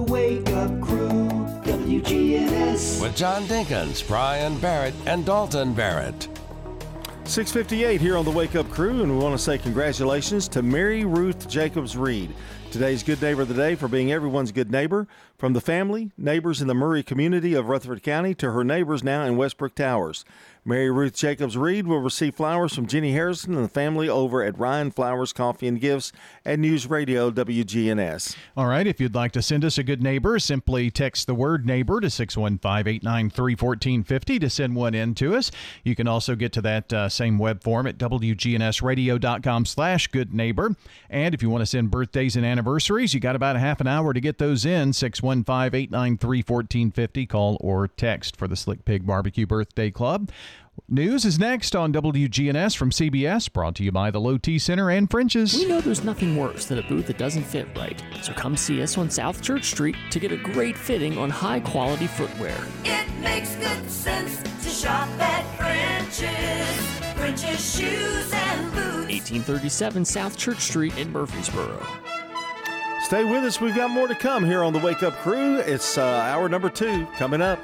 Wake Up Crew, WGNS. With John Dinkins, Brian Barrett, and Dalton Barrett. 658 here on the Wake Up Crew, and we want to say congratulations to Mary Ruth Jacobs Reed. Today's Good Neighbor of the Day for being everyone's good neighbor, from the family, neighbors in the Murray community of Rutherford County to her neighbors now in Westbrook Towers. Mary Ruth Jacobs Reed will receive flowers from Jenny Harrison and the family over at Ryan Flowers Coffee and Gifts at News Radio WGNS. All right, if you'd like to send us a good neighbor, simply text the word neighbor to 615 893 1450 to send one in to us. You can also get to that uh, same web form at WGNSradio.com slash good neighbor. And if you want to send birthdays and anniversaries, you got about a half an hour to get those in. 615 893 1450. Call or text for the Slick Pig Barbecue Birthday Club. News is next on WGNS from CBS, brought to you by the Low T Center and French's. We know there's nothing worse than a boot that doesn't fit right. So come see us on South Church Street to get a great fitting on high quality footwear. It makes good sense to shop at French's. French's shoes and boots. 1837 South Church Street in Murfreesboro. Stay with us. We've got more to come here on the Wake Up Crew. It's uh, hour number two coming up.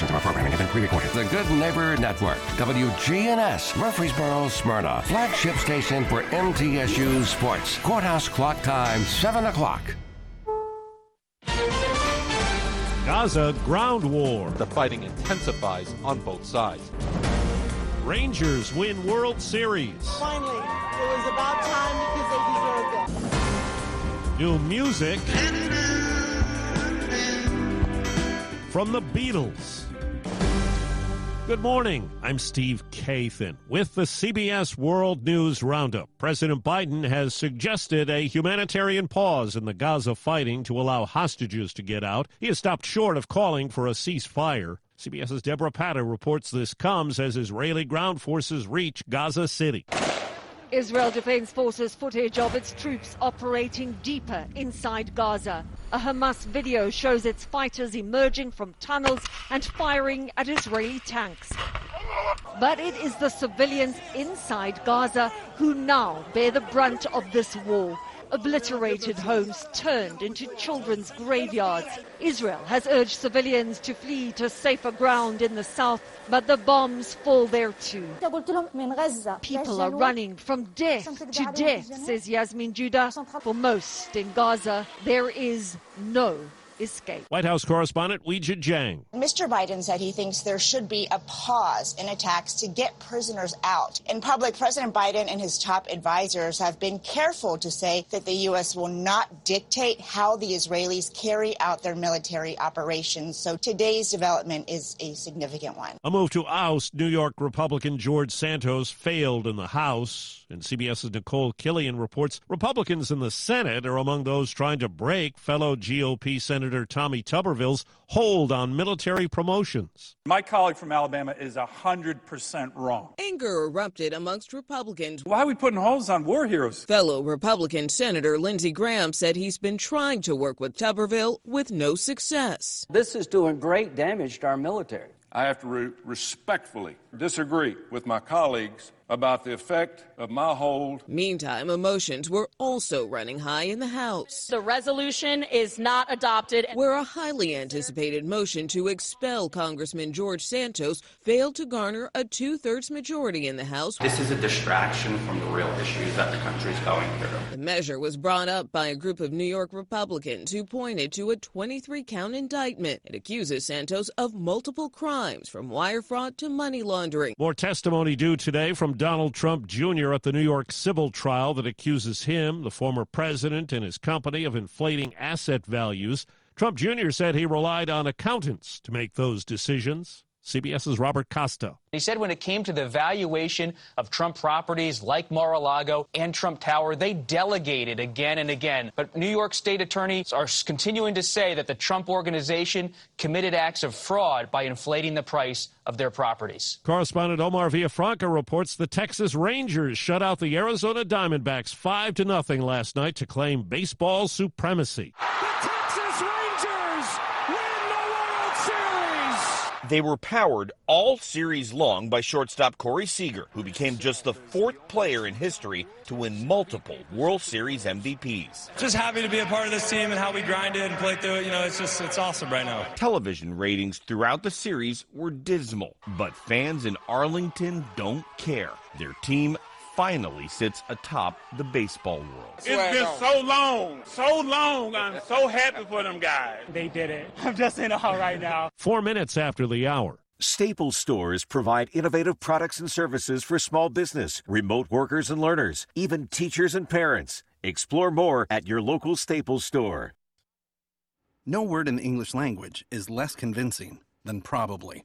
Portions of our programming have been pre-recorded. The Good Neighbor Network, WGNS, Murfreesboro, Smyrna, flagship station for MTSU Sports. Courthouse clock time, 7 o'clock. Gaza ground war. The fighting intensifies on both sides. Rangers win World Series. Finally, it was about time because they deserved it. New music from the Beatles. Good morning. I'm Steve Kathan with the CBS World News Roundup. President Biden has suggested a humanitarian pause in the Gaza fighting to allow hostages to get out. He has stopped short of calling for a ceasefire. CBS's Deborah Patta reports this comes as Israeli ground forces reach Gaza City. Israel Defense Forces footage of its troops operating deeper inside Gaza. A Hamas video shows its fighters emerging from tunnels and firing at Israeli tanks. But it is the civilians inside Gaza who now bear the brunt of this war. Obliterated homes turned into children's graveyards. Israel has urged civilians to flee to safer ground in the south, but the bombs fall there too. People are running from death to death, says Yasmin Judah. For most in Gaza, there is no escape. White House correspondent Weijia Jiang. Mr. Biden said he thinks there should be a pause in attacks to get prisoners out. In public, President Biden and his top advisors have been careful to say that the U.S. will not dictate how the Israelis carry out their military operations. So today's development is a significant one. A move to oust New York Republican George Santos failed in the House. And CBS's Nicole Killion reports Republicans in the Senate are among those trying to break fellow GOP Senator Tommy Tuberville's hold on military promotions. My colleague from Alabama is 100% wrong. Anger erupted amongst Republicans. Why are we putting holds on war heroes? Fellow Republican Senator Lindsey Graham said he's been trying to work with Tuberville with no success. This is doing great damage to our military. I have to re- respectfully disagree with my colleagues about the effect of my hold. Meantime, emotions were also running high in the House. The resolution is not adopted. Where a highly anticipated motion to expel Congressman George Santos failed to garner a two thirds majority in the House. This is a distraction from the real issues that the country is going through. The measure was brought up by a group of New York Republicans who pointed to a 23 count indictment. It accuses Santos of multiple crimes from wire fraud to money laundering. More testimony due today from Donald Trump Jr. at the New York civil trial that accuses him, the former president, and his company of inflating asset values. Trump Jr. said he relied on accountants to make those decisions. CBS's Robert Costa. He said when it came to the valuation of Trump properties like Mar-a-Lago and Trump Tower, they delegated again and again. But New York state attorneys are continuing to say that the Trump organization committed acts of fraud by inflating the price of their properties. Correspondent Omar Villafranca reports the Texas Rangers shut out the Arizona Diamondbacks 5 to nothing last night to claim baseball supremacy. Texas Rangers win the World Series! They were powered all series long by shortstop Corey Seager, who became just the fourth player in history to win multiple World Series MVPs. Just happy to be a part of this team and how we grinded and played through it. You know, it's just, it's awesome right now. Television ratings throughout the series were dismal, but fans in Arlington don't care. Their team finally sits atop the baseball world. It's been so long, so long. I'm so happy for them guys. They did it. I'm just in awe right now. Four minutes after the hour. Staples stores provide innovative products and services for small business, remote workers and learners, even teachers and parents. Explore more at your local Staples store. No word in the English language is less convincing than probably.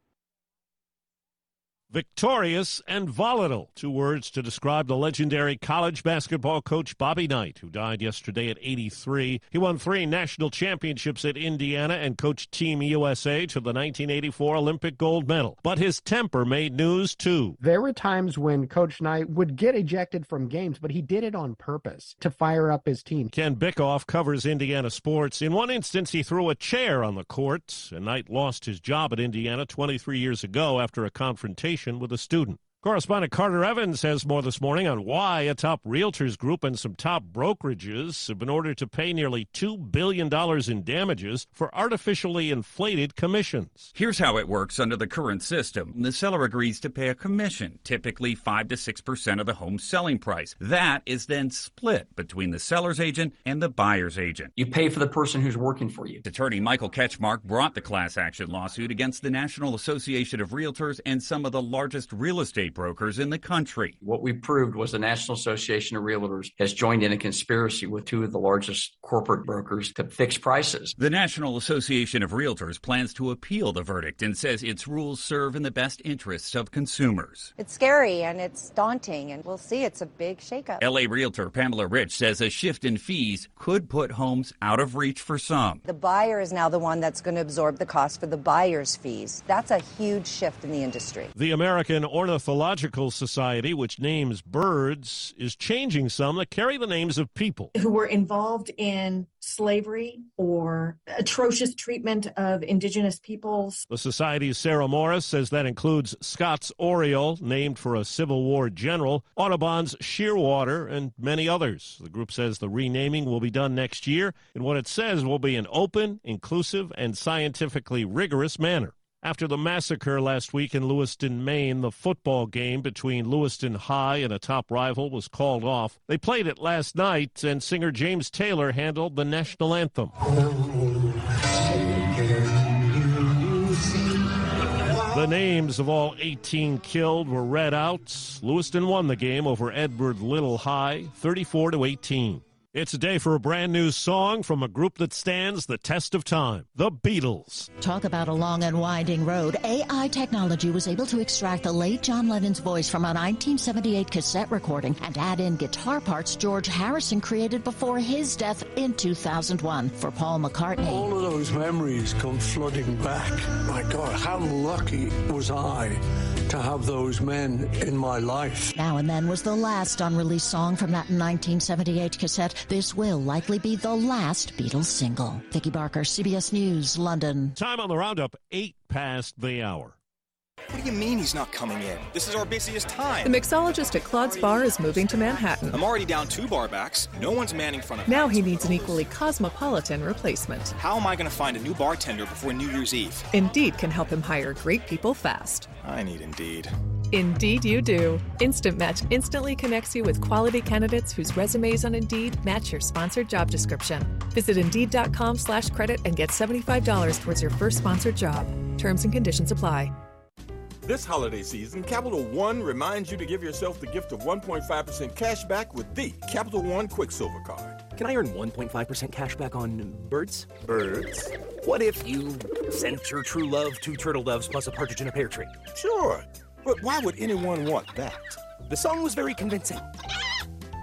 Victorious and volatile. Two words to describe the legendary college basketball coach Bobby Knight, who died yesterday at 83. He won three national championships at Indiana and coached Team USA to the 1984 Olympic gold medal. But his temper made news too. There were times when Coach Knight would get ejected from games, but he did it on purpose to fire up his team. Ken Bickoff covers Indiana sports. In one instance, he threw a chair on the court, and Knight lost his job at Indiana 23 years ago after a confrontation with a student. Correspondent Carter Evans has more this morning on why a top realtors group and some top brokerages have been ordered to pay nearly $2 billion in damages for artificially inflated commissions. Here's how it works under the current system the seller agrees to pay a commission, typically 5 to 6% of the home selling price. That is then split between the seller's agent and the buyer's agent. You pay for the person who's working for you. Attorney Michael Ketchmark brought the class action lawsuit against the National Association of Realtors and some of the largest real estate brokers in the country. What we proved was the National Association of Realtors has joined in a conspiracy with two of the largest corporate brokers to fix prices. The National Association of Realtors plans to appeal the verdict and says its rules serve in the best interests of consumers. It's scary and it's daunting, and we'll see. It's a big shakeup. LA Realtor Pamela Rich says a shift in fees could put homes out of reach for some. The buyer is now the one that's going to absorb the cost for the buyer's fees. That's a huge shift in the industry. The American Ornithological Zoological Society, which names birds, is changing some that carry the names of people who were involved in slavery or atrocious treatment of indigenous peoples. The Society's Sarah Morris says that includes Scott's Oriole, named for a Civil War general, Audubon's Shearwater, and many others. The group says the renaming will be done next year in what it says will be an open, inclusive, and scientifically rigorous manner. After the massacre last week in Lewiston, Maine, the football game between Lewiston High and a top rival was called off. They played it last night, and singer James Taylor handled the national anthem. The names of all 18 killed were read out. Lewiston won the game over Edward Little High, 34 to 18. It's a day for a brand new song from a group that stands the test of time the Beatles. Talk about a long and winding road. AI technology was able to extract the late John Lennon's voice from a 1978 cassette recording and add in guitar parts George Harrison created before his death in 2001 for Paul McCartney. All of those memories come flooding back. My God, how lucky was I to have those men in my life? Now and Then was the last unreleased song from that 1978 cassette. This will likely be the last Beatles single. Vicki Barker, CBS News, London. Time on the roundup, eight past the hour. What do you mean he's not coming in? This is our busiest time. The mixologist at Claude's Bar is moving to Manhattan. I'm already down two bar backs. No one's manning front of Now he needs an equally cosmopolitan replacement. How am I going to find a new bartender before New Year's Eve? Indeed can help him hire great people fast. I need Indeed. Indeed, you do. Instant Match instantly connects you with quality candidates whose resumes on Indeed match your sponsored job description. Visit Indeed.com/credit and get seventy-five dollars towards your first sponsored job. Terms and conditions apply. This holiday season, Capital One reminds you to give yourself the gift of 1.5% cash back with the Capital One Quicksilver Card. Can I earn 1.5% cash back on birds? Birds? What if you sent your true love two turtle doves plus a partridge in a pear tree? Sure, but why would anyone want that? The song was very convincing.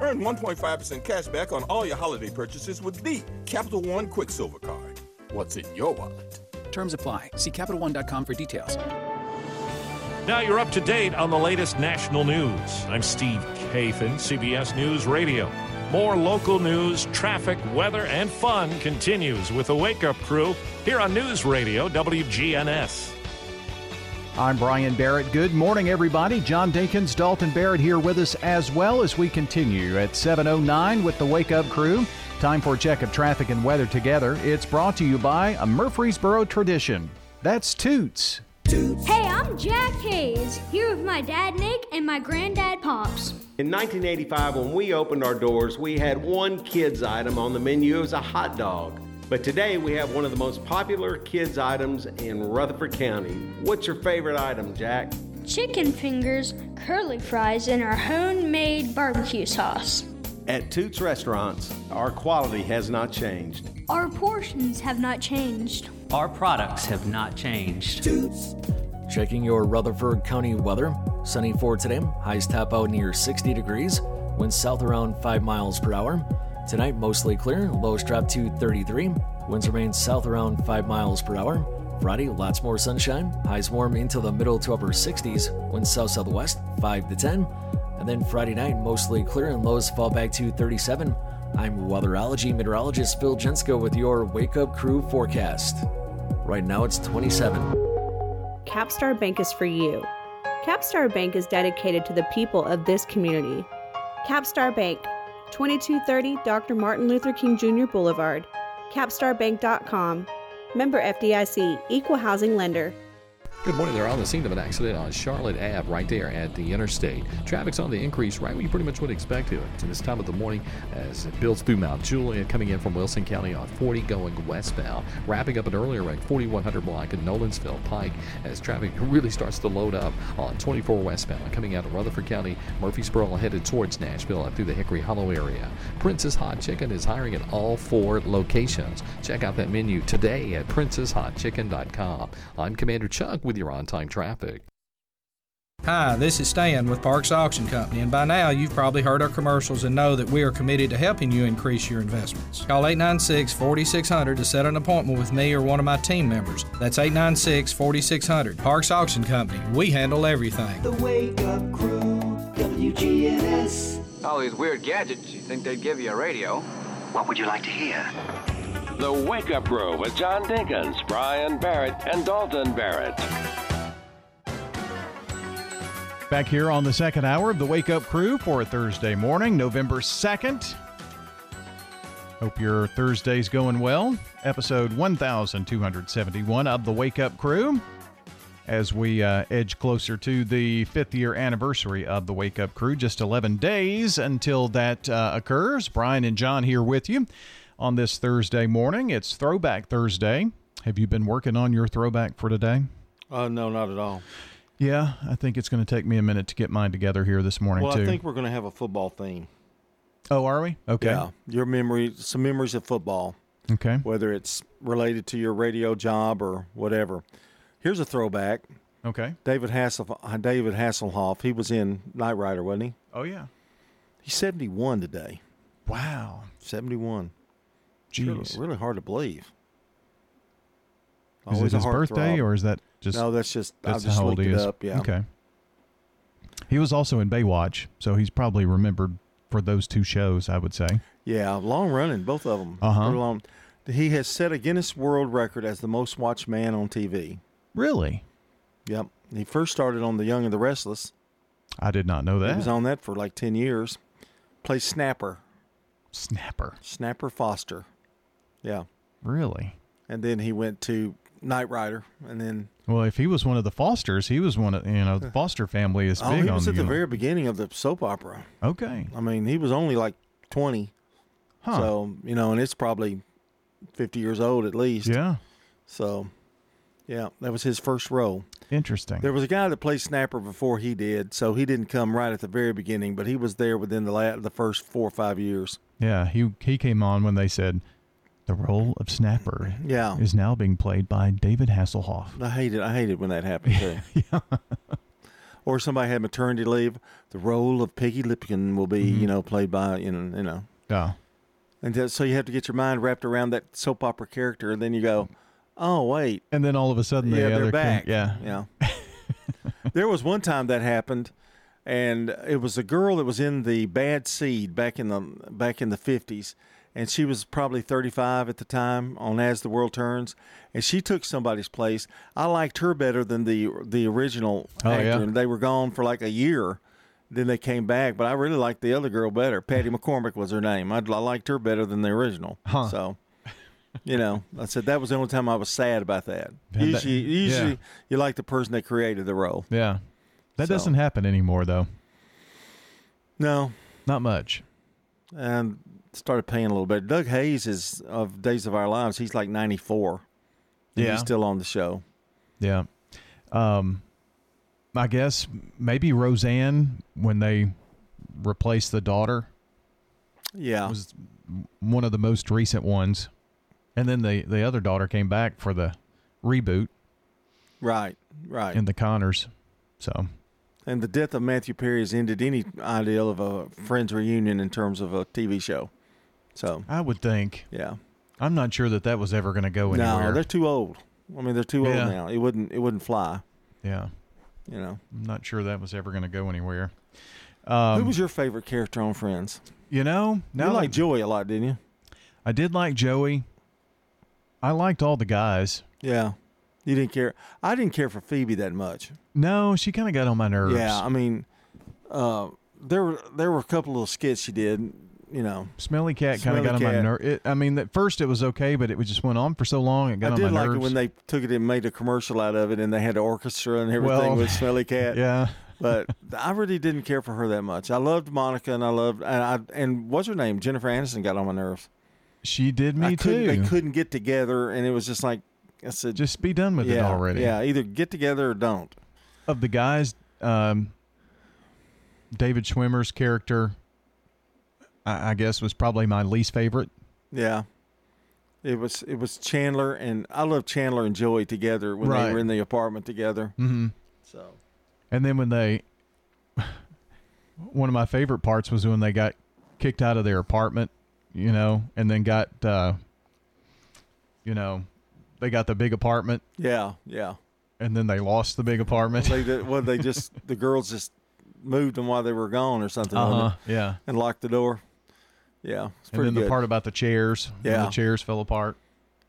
Earn 1.5% cash back on all your holiday purchases with the Capital One Quicksilver Card. What's in your wallet? Terms apply. See CapitalOne.com for details. Now you're up to date on the latest national news. I'm Steve Kathan, CBS News Radio. More local news, traffic, weather, and fun continues with the Wake Up Crew here on News Radio WGNS. I'm Brian Barrett. Good morning, everybody. John Dinkins, Dalton Barrett here with us as well as we continue at 7.09 with the Wake Up Crew. Time for a check of traffic and weather together. It's brought to you by a Murfreesboro tradition. That's Toots. Hey, I'm Jack Hayes, here with my dad Nick and my granddad Pops. In 1985, when we opened our doors, we had one kids item on the menu. It was a hot dog. But today we have one of the most popular kids items in Rutherford County. What's your favorite item, Jack? Chicken fingers, curly fries, and our homemade barbecue sauce. At Toots Restaurants, our quality has not changed. Our portions have not changed. Our products have not changed. Toots. Checking your Rutherford County weather. Sunny for today. Highs top out near 60 degrees. Winds south around 5 miles per hour. Tonight, mostly clear. Lows drop to 33. Winds remain south around 5 miles per hour. Friday, lots more sunshine. Highs warm into the middle to upper 60s. Winds south southwest 5 to 10. And then Friday night, mostly clear and lows fall back to 37. I'm weatherology meteorologist Phil Jensko with your Wake Up Crew forecast. Right now it's 27. Capstar Bank is for you. Capstar Bank is dedicated to the people of this community. Capstar Bank, 2230 Dr. Martin Luther King Jr. Boulevard, capstarbank.com. Member FDIC, Equal Housing Lender. Good morning. They're on the scene of an accident on Charlotte Ave, right there at the interstate. Traffic's on the increase, right where you pretty much would expect it. To this time of the morning, as it builds through Mount Juliet, coming in from Wilson County on 40 going westbound. Wrapping up an earlier wreck, 4100 block in Nolensville Pike, as traffic really starts to load up on 24 westbound, coming out of Rutherford County, Murfreesboro, headed towards Nashville and through the Hickory Hollow area. Princess Hot Chicken is hiring at all four locations. Check out that menu today at princesshotchicken.com. I'm Commander Chuck with your on time traffic. Hi, this is Stan with Parks Auction Company, and by now you've probably heard our commercials and know that we are committed to helping you increase your investments. Call 896 4600 to set an appointment with me or one of my team members. That's 896 4600. Parks Auction Company, we handle everything. The Wake Up Crew, WGNS. All these weird gadgets, you think they'd give you a radio? What would you like to hear? The Wake Up Crew with John Dinkins, Brian Barrett, and Dalton Barrett. Back here on the second hour of the Wake Up Crew for a Thursday morning, November 2nd. Hope your Thursday's going well. Episode 1271 of the Wake Up Crew. As we uh, edge closer to the fifth year anniversary of the Wake Up Crew, just 11 days until that uh, occurs. Brian and John here with you on this Thursday morning. It's Throwback Thursday. Have you been working on your throwback for today? Uh, no, not at all. Yeah, I think it's going to take me a minute to get mine together here this morning well, too. I think we're going to have a football theme. Oh, are we? Okay. Yeah, your memory, some memories of football. Okay. Whether it's related to your radio job or whatever. Here's a throwback. Okay. David Hassel, David Hasselhoff. He was in Knight Rider, wasn't he? Oh yeah. He's 71 today. Wow. 71. Jeez. Really, really hard to believe. Is Always it his birthday, throb. or is that just? No, that's just. That's just how old he is. up. Yeah. Okay. He was also in Baywatch, so he's probably remembered for those two shows. I would say. Yeah, long running, both of them. Uh-huh. Long. He has set a Guinness World Record as the most watched man on TV. Really? Yep. He first started on The Young and the Restless. I did not know that. He was on that for like 10 years. Plays Snapper. Snapper. Snapper Foster. Yeah. Really? And then he went to Knight Rider. And then. Well, if he was one of the Fosters, he was one of you know the Foster family is Oh, big he was at the know- very beginning of the soap opera. Okay. I mean, he was only like 20. Huh. So, you know, and it's probably 50 years old at least. Yeah. So, yeah, that was his first role. Interesting. There was a guy that played snapper before he did, so he didn't come right at the very beginning, but he was there within the la- the first four or five years. Yeah, he he came on when they said the role of Snapper Yeah. is now being played by David Hasselhoff. I hated I hated when that happened too. yeah. Or somebody had maternity leave. The role of Peggy Lipkin will be, Mm-hmm. you know, played by you know, you know. Yeah. And that- so you have to get your mind wrapped around that soap opera character, and then you go, "Oh wait, And then all of a sudden, the yeah, they're back." yeah, yeah. there was one time that happened, and it was a girl that was in the Bad Seed back in the back in the fifties, and she was probably thirty five at the time on As the World Turns, and she took somebody's place. I liked her better than the the original Oh, actor, yeah? and they were gone for like a year. Then they came back, but I really liked the other girl better. Patty McCormack was her name. I, I liked her better than the original. Huh. So, you know, I said that was the only time I was sad about that. That- Usually, usually yeah. you like the person that created the role. yeah. That So- doesn't happen anymore, though. No, Not much. and started paying a little bit. Doug Hayes is of Days of Our Lives. He's like ninety four. Yeah. he's still on the show. Yeah. Um, I guess maybe Roseanne when they replaced the daughter Yeah, was one of the most recent ones, and then the the other daughter came back for the reboot right, right. in the Conners. So and the death of Matthew Perry has ended any ideal of a Friends reunion in terms of a TV show. So I would think yeah, I'm not sure that that was ever going to go anywhere. no, they're too old. I mean, they're too Yeah. old now. It wouldn't it wouldn't fly. yeah, You know. I'm not sure that was ever going to go anywhere. Um, Who was your favorite character on Friends? you know, You liked Joey a lot, didn't you? I did like Joey. I liked all the guys. Yeah, You didn't care. I didn't care for Phoebe that much. No, she kind of got on my nerves. Yeah, I mean, uh, there were there were a couple little skits she did. You know, Smelly Cat kind of got on my Cat. nerve. I mean, at first it was okay, but it just went on for so long. It got on my nerves. I did like it when they took it and made a commercial out of it, and they had an orchestra and everything Well, with Smelly Cat. yeah. but I really didn't care for her that much. I loved Monica, and I loved and I and what's her name? Jennifer Aniston got on my nerves. She did me I too. They couldn't get together, and it was just like I said, just be done with it already. Yeah, either get together or don't. Of the guys, um, David Schwimmer's character, I, I guess, was probably my least favorite. Yeah. It was it was Chandler and I love Chandler and Joey together when Right. they were in the apartment together. Mm-hmm. So And then when they, one of my favorite parts was when they got kicked out of their apartment, you know, and then got, uh, you know, they got the big apartment, yeah, yeah. and then they lost the big apartment. They did, well they just the girls just moved them while they were gone or something. Uh-huh, yeah. And locked the door. Yeah. It's and pretty then the good. part about the chairs, Yeah. the chairs fell apart.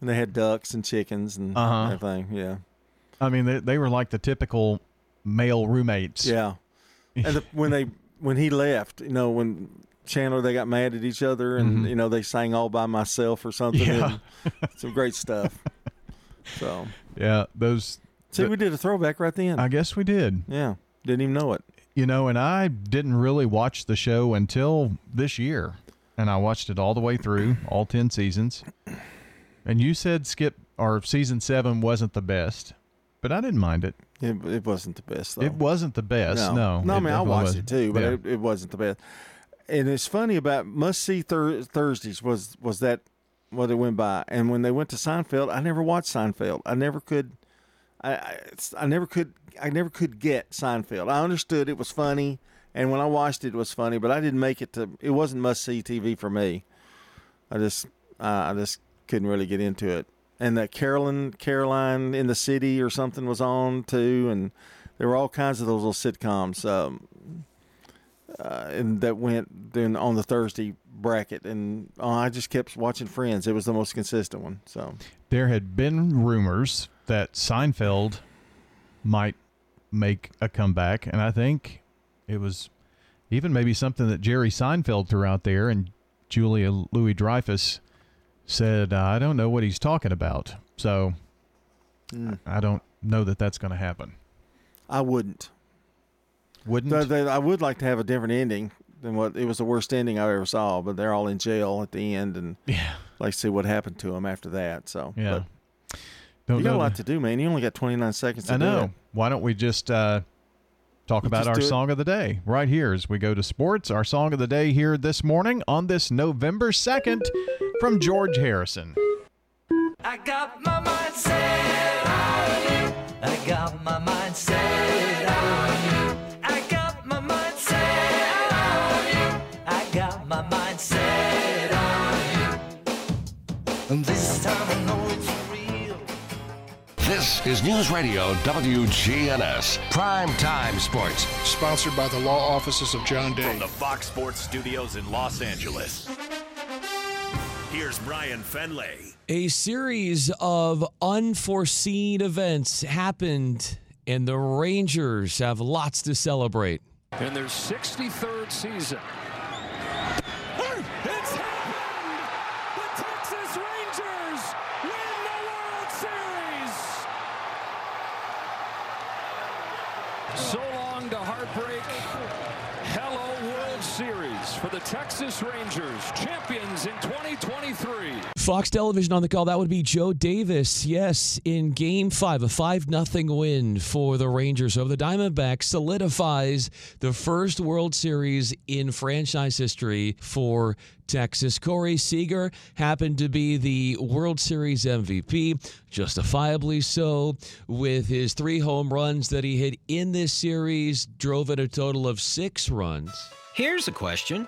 and they had ducks and chickens and Uh-huh. everything. Yeah. I mean, they, they were like the typical male roommates. Yeah. And the, when they when he left, you know, when Chandler they got mad at each other and Mhm. you know they sang all by myself or something. Yeah. and some great stuff. So Yeah, those. see, we did a throwback right then. I guess we did. yeah, didn't even know it. You know, and I didn't really watch the show until this year, and I watched it all the way through, all ten seasons. And you said Skip or season seven wasn't the best, but I didn't mind it. It, it wasn't the best though. It wasn't the best. No, no. I mean, I watched wasn't. it too, but Yeah. it, it wasn't the best. And it's funny about must see thur- Thursdays was was that what it went by. And when they went to Seinfeld, I never watched Seinfeld. I never could. I I, I never could. I never could get Seinfeld. I understood it was funny, and when I watched it, it was funny. But I didn't make it to. It wasn't must see TV for me. I just uh, I just couldn't really get into it. And that Carolyn Caroline in the City or something was on too, and there were all kinds of those little sitcoms. Um, uh, and that went then on the Thursday bracket, and uh, I just kept watching Friends. It was the most consistent one. So There had been rumors that Seinfeld might make a comeback, and I think it was even maybe something that Jerry Seinfeld threw out there, and Julia Louis Dreyfus said, "I don't know what he's talking about." So Mm. I don't know that that's going to happen. I wouldn't. Wouldn't? I would like to have a different ending than what it was the worst ending I ever saw. But they're all in jail at the end, and yeah, like see what happened to them after that. So Yeah. but Don't you got a lot to do, man. You only got twenty nine seconds. To I know. Why don't we just uh, talk about our song of the day right here as we go to sports? Our song of the day here this morning on this November 2nd from George Harrison. I got my mind set on you. I got my mind set on you. I got my mind set on you. I got my mind set on you. And this time This is News Radio WGNS Prime Time Sports. Sponsored by the law offices of John Day. From the Fox Sports Studios in Los Angeles. Here's Brian Fenley. A series of unforeseen events happened, and the Rangers have lots to celebrate. In their 63rd season. It's happened! The Texas Rangers win the World Series! So long to heartbreak. Hello, World Series for the Texas Rangers, champions in 2023. Fox Television on the call. That would be Joe Davis. Yes, in Game Five, a five nothing win for the Rangers over the Diamondbacks solidifies the first World Series in franchise history for Texas. Corey Seager happened to be the World Series MVP, justifiably so, with his three home runs that he hit in this series, drove in a total of six runs. Here's a question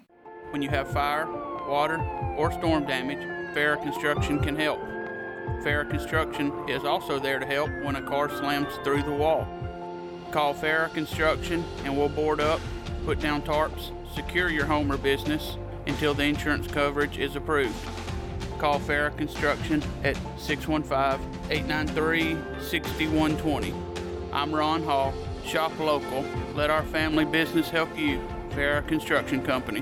When you have fire, water, or storm damage, Farrah Construction can help. Farrah Construction is also there to help when a car slams through the wall. Call Farrah Construction and we'll board up, put down tarps, secure your home or business until the insurance coverage is approved. Call Farrah Construction at 615 893 6120. I'm Ron Hall. Shop local. Let our family business help you. Farrah Construction Company.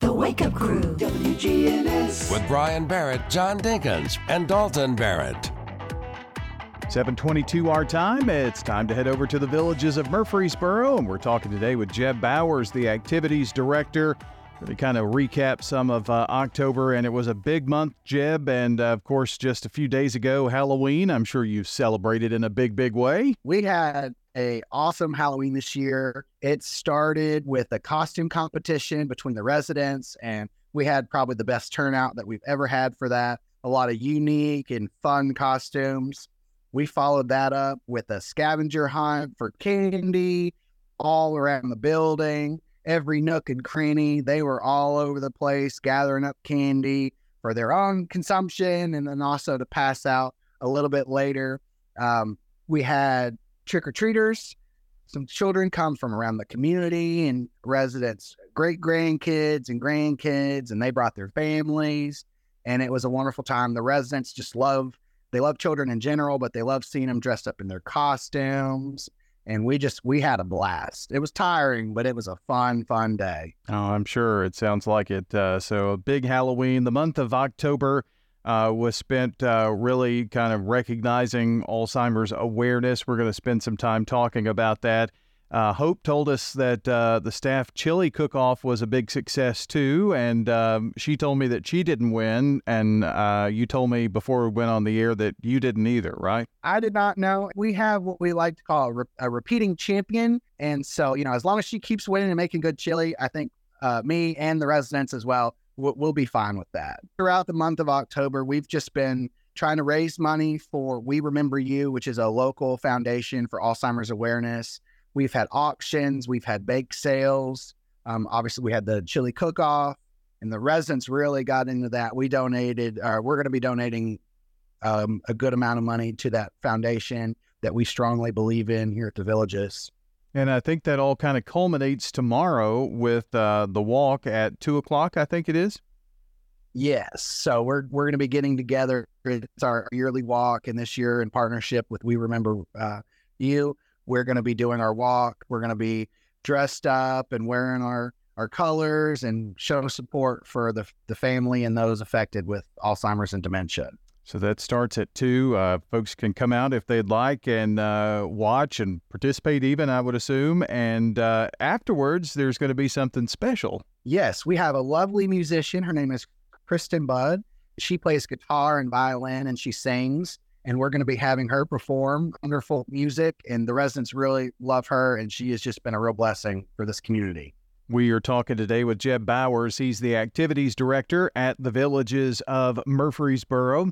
The Wake Up Crew. WGNS. With Brian Barrett, John Dinkins, and Dalton Barrett. 722 our time. It's time to head over to the villages of Murfreesboro, and we're talking today with Jeb Bowers, the activities director. To kind of recap some of uh, October, and it was a big month, Jeb. And uh, of course, just a few days ago, Halloween. I'm sure you've celebrated in a big, big way. We had a awesome Halloween this year. It started with a costume competition between the residents, and we had probably the best turnout that we've ever had for that. A lot of unique and fun costumes. We followed that up with a scavenger hunt for candy all around the building, every nook and cranny. They were all over the place gathering up candy for their own consumption and then also to pass out a little bit later. Um, we had trick or treaters. Some children come from around the community and residents, great grandkids and grandkids, and they brought their families. And it was a wonderful time. The residents just love, they love children in general, but they love seeing them dressed up in their costumes. And we just, we had a blast. It was tiring, but it was a fun, fun day. Oh, I'm sure it sounds like it. Uh, so, a big Halloween. The month of October uh, was spent uh, really kind of recognizing Alzheimer's awareness. We're going to spend some time talking about that. Uh, Hope told us that uh, the staff chili cook off was a big success too, and um, she told me that she didn't win. And uh, you told me before we went on the air that you didn't either, right? I did not know. We have what we like to call a, re- a repeating champion. And so, you know, as long as she keeps winning and making good chili, I think uh, me and the residents as well we'll, we'll be fine with that. Throughout the month of October, we've just been trying to raise money for We Remember You, which is a local foundation for Alzheimer's awareness. We've had auctions, we've had bake sales. Um, obviously, we had the chili cook off, and the residents really got into that. We donated, or we're going to be donating um, a good amount of money to that foundation that we strongly believe in here at the villages. And I think that all kind of culminates tomorrow with uh, the walk at two o'clock. I think it is. Yes. So we're we're going to be getting together. It's our yearly walk, and this year in partnership with We Remember uh, You, we're going to be doing our walk. We're going to be dressed up and wearing our our colors and show support for the the family and those affected with Alzheimer's and dementia. So that starts at two. Uh, folks can come out if they'd like and uh, watch and participate, even, I would assume. And uh, afterwards, there's going to be something special. Yes, we have a lovely musician. Her name is Kristen Budd. She plays guitar and violin and she sings. And we're going to be having her perform wonderful music. And the residents really love her. And she has just been a real blessing for this community. We are talking today with Jeb Bowers. He's the activities director at the Villages of Murfreesboro.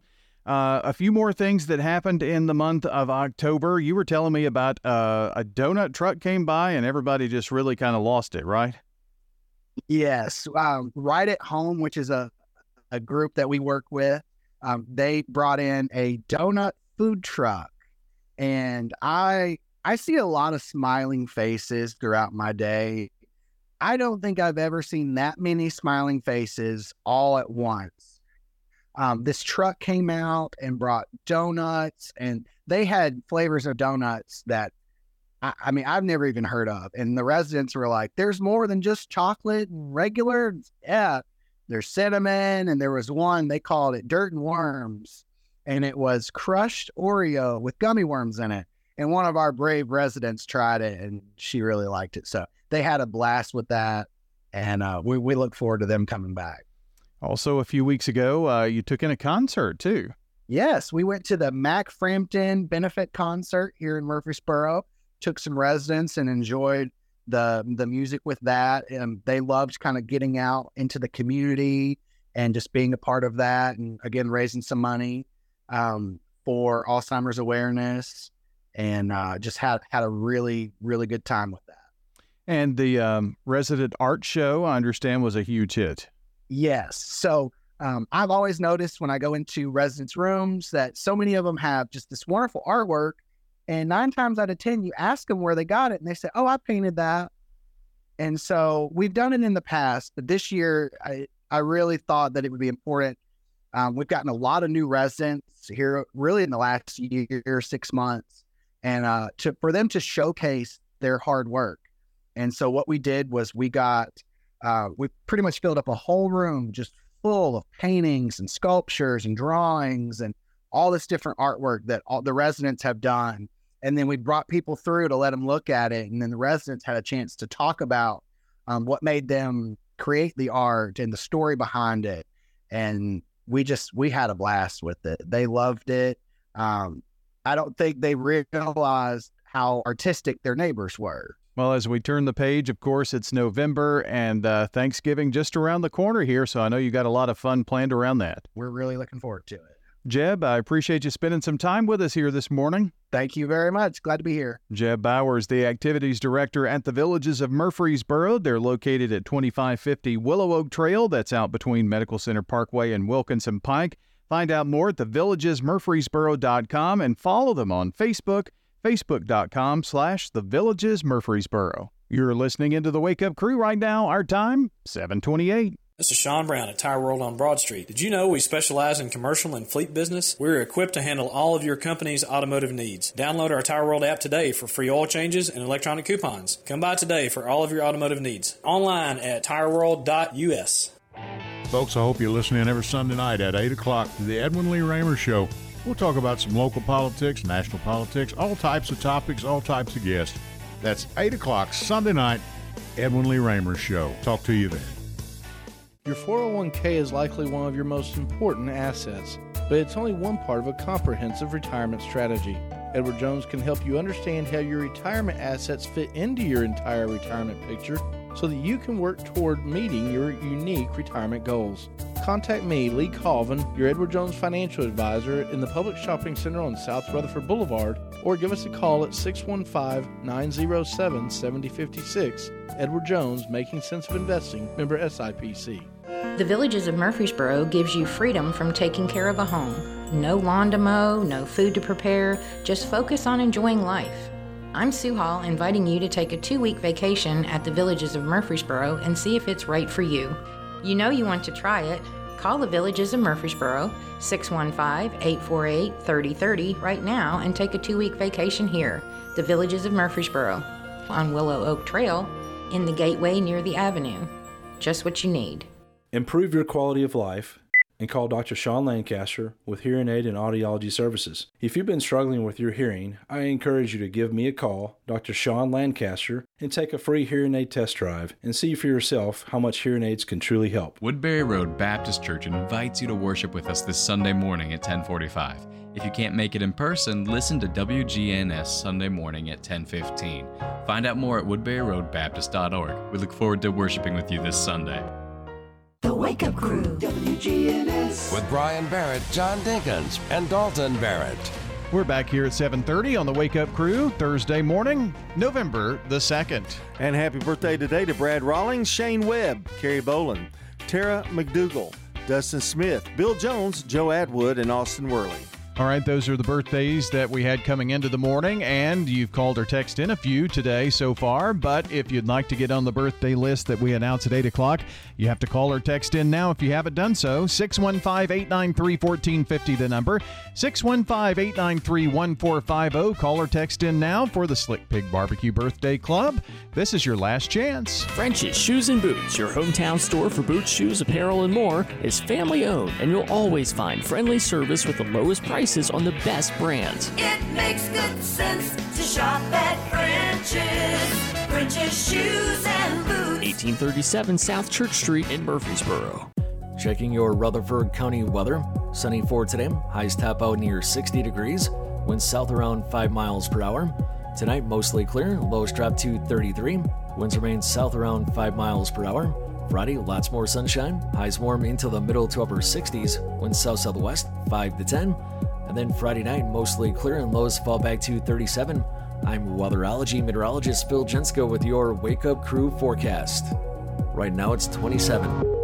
Uh, a few more things that happened in the month of October. You were telling me about uh, a donut truck came by and everybody just really kind of lost it, right? Yes. Um, right at Home, which is a, a group that we work with, um, they brought in a donut food truck. and I I see a lot of smiling faces throughout my day. I don't think I've ever seen that many smiling faces all at once. Um, this truck came out and brought donuts, and they had flavors of donuts that I, I mean I've never even heard of. And the residents were like, "There's more than just chocolate and regular." Yeah, there's cinnamon, and there was one they called it dirt and worms, and it was crushed Oreo with gummy worms in it. And one of our brave residents tried it, and she really liked it. So they had a blast with that, and uh, we we look forward to them coming back. Also, a few weeks ago, uh, you took in a concert too. Yes, we went to the Mac Frampton benefit concert here in Murfreesboro. Took some residents and enjoyed the the music with that. And they loved kind of getting out into the community and just being a part of that. And again, raising some money um, for Alzheimer's awareness, and uh, just had had a really really good time with that. And the um, resident art show, I understand, was a huge hit. Yes. So um, I've always noticed when I go into residents' rooms that so many of them have just this wonderful artwork. And nine times out of 10, you ask them where they got it, and they say, Oh, I painted that. And so we've done it in the past, but this year I, I really thought that it would be important. Um, we've gotten a lot of new residents here really in the last year, six months, and uh, to, for them to showcase their hard work. And so what we did was we got uh, we pretty much filled up a whole room just full of paintings and sculptures and drawings and all this different artwork that all the residents have done. And then we brought people through to let them look at it. And then the residents had a chance to talk about um, what made them create the art and the story behind it. And we just, we had a blast with it. They loved it. Um, I don't think they realized how artistic their neighbors were. Well, as we turn the page, of course, it's November and uh, Thanksgiving just around the corner here. So I know you got a lot of fun planned around that. We're really looking forward to it. Jeb, I appreciate you spending some time with us here this morning. Thank you very much. Glad to be here. Jeb Bowers, the activities director at the Villages of Murfreesboro. They're located at 2550 Willow Oak Trail. That's out between Medical Center Parkway and Wilkinson Pike. Find out more at thevillagesmurfreesboro.com and follow them on Facebook, facebook.com slash the Villages Murfreesboro. You're listening into the Wake Up Crew right now. Our time, 728. This is Sean Brown at Tire World on Broad Street. Did you know we specialize in commercial and fleet business? We're equipped to handle all of your company's automotive needs. Download our Tire World app today for free oil changes and electronic coupons. Come by today for all of your automotive needs. Online at tireworld.us. Folks, I hope you're listening every Sunday night at 8 o'clock to the Edwin Lee Raymer Show. We'll talk about some local politics, national politics, all types of topics, all types of guests. That's 8 o'clock Sunday night, Edwin Lee Raymer Show. Talk to you then. Your 401k is likely one of your most important assets, but it's only one part of a comprehensive retirement strategy. Edward Jones can help you understand how your retirement assets fit into your entire retirement picture so that you can work toward meeting your unique retirement goals. Contact me, Lee Colvin, your Edward Jones financial advisor in the Publix Shopping Center on South Rutherford Boulevard, or give us a call at 615 907 7056. Edward Jones, Making Sense of Investing, member SIPC. The Villages of Murfreesboro gives you freedom from taking care of a home. No lawn to mow, no food to prepare, just focus on enjoying life. I'm Sue Hall, inviting you to take a two week vacation at the Villages of Murfreesboro and see if it's right for you. You know you want to try it. Call the Villages of Murfreesboro, 615 848 3030 right now and take a two week vacation here. The Villages of Murfreesboro on Willow Oak Trail in the gateway near the avenue. Just what you need. Improve your quality of life and call Dr. Sean Lancaster with Hearing Aid and Audiology Services. If you've been struggling with your hearing, I encourage you to give me a call, Dr. Sean Lancaster, and take a free hearing aid test drive and see for yourself how much hearing aids can truly help. Woodbury Road Baptist Church invites you to worship with us this Sunday morning at 1045. If you can't make it in person, listen to WGNS Sunday morning at 1015. Find out more at woodburyroadbaptist.org. We look forward to worshiping with you this Sunday. The Wake Up Crew, WGNS. With Brian Barrett, John Dinkins, and Dalton Barrett. We're back here at 7:30 on the Wake Up Crew Thursday morning, November the 2nd. And happy birthday today to Brad Rawlings, Shane Webb, Kerry Boland, Tara McDougal, Dustin Smith, Bill Jones, Joe Atwood, and Austin Worley. All right, those are the birthdays that we had coming into the morning, and you've called or texted in a few today so far. But if you'd like to get on the birthday list that we announce at 8 o'clock, you have to call or text in now if you haven't done so. 615 893 1450, the number. 615 893 1450. Call or text in now for the Slick Pig Barbecue Birthday Club. This is your last chance. French's Shoes and Boots, your hometown store for boots, shoes, apparel, and more, is family owned, and you'll always find friendly service with the lowest prices on the best brands. It makes good sense to shop at French's. French's Shoes and Boots. 1837 South Church Street in Murfreesboro. Checking your Rutherford County weather. Sunny for today. Highs top out near 60 degrees. Winds south around 5 miles per hour. Tonight, mostly clear. Lows drop to 33. Winds remain south around 5 miles per hour. Friday, lots more sunshine. Highs warm into the middle to upper 60s. Winds south southwest 5 to 10. And then Friday night, mostly clear and lows fall back to 37. I'm weatherology meteorologist Phil Jensko with your Wake Up Crew forecast. Right now it's 27.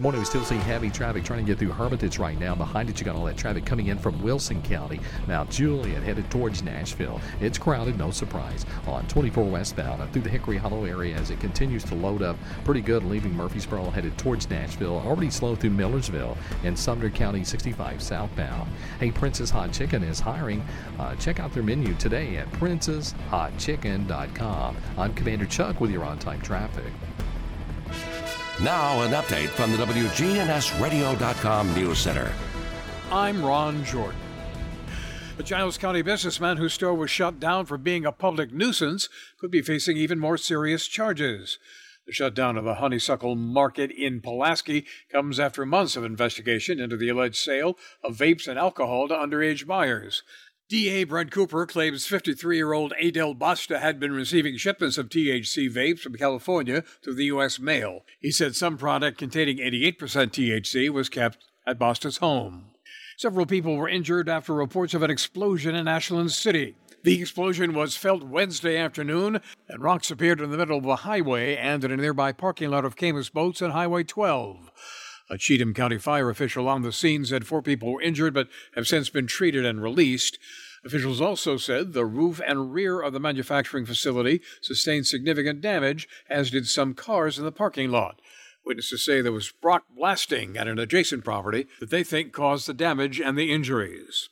Morning. We still see heavy traffic trying to get through Hermitage right now. Behind it, you got all that traffic coming in from Wilson County. Mount Juliet headed towards Nashville. It's crowded, no surprise. On 24 westbound through the Hickory Hollow area as it continues to load up pretty good, leaving Murfreesboro headed towards Nashville. Already slow through Millersville and Sumner County 65 southbound. Hey, Princess Hot Chicken is hiring. Uh, check out their menu today at princesshotchicken.com. I'm Commander Chuck with your on time traffic. Now, an update from the WGNSradio.com News Center. I'm Ron Jordan. A Giles County businessman whose store was shut down for being a public nuisance could be facing even more serious charges. The shutdown of a honeysuckle market in Pulaski comes after months of investigation into the alleged sale of vapes and alcohol to underage buyers. DA Brent Cooper claims 53 year old Adel Basta had been receiving shipments of THC vapes from California through the U.S. mail. He said some product containing 88% THC was kept at Basta's home. Several people were injured after reports of an explosion in Ashland City. The explosion was felt Wednesday afternoon, and rocks appeared in the middle of a highway and in a nearby parking lot of Caymas Boats on Highway 12. A Cheatham County fire official on the scene said four people were injured but have since been treated and released. Officials also said the roof and rear of the manufacturing facility sustained significant damage, as did some cars in the parking lot. Witnesses say there was rock blasting at an adjacent property that they think caused the damage and the injuries.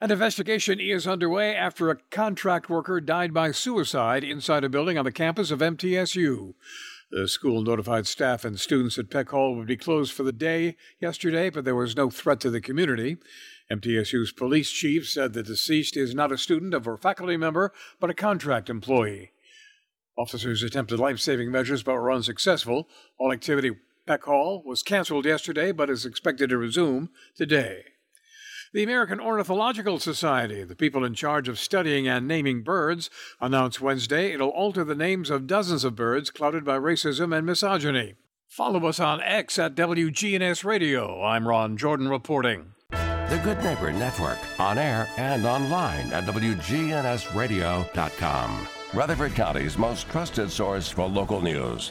An investigation is underway after a contract worker died by suicide inside a building on the campus of MTSU. The school notified staff and students at Peck Hall would be closed for the day yesterday, but there was no threat to the community. MTSU's police chief said the deceased is not a student or faculty member, but a contract employee. Officers attempted life saving measures but were unsuccessful. All activity Peck Hall was canceled yesterday but is expected to resume today. The American Ornithological Society, the people in charge of studying and naming birds, announced Wednesday it'll alter the names of dozens of birds clouded by racism and misogyny. Follow us on X at WGNS Radio. I'm Ron Jordan reporting. The Good Neighbor Network, on air and online at WGNSradio.com. Rutherford County's most trusted source for local news.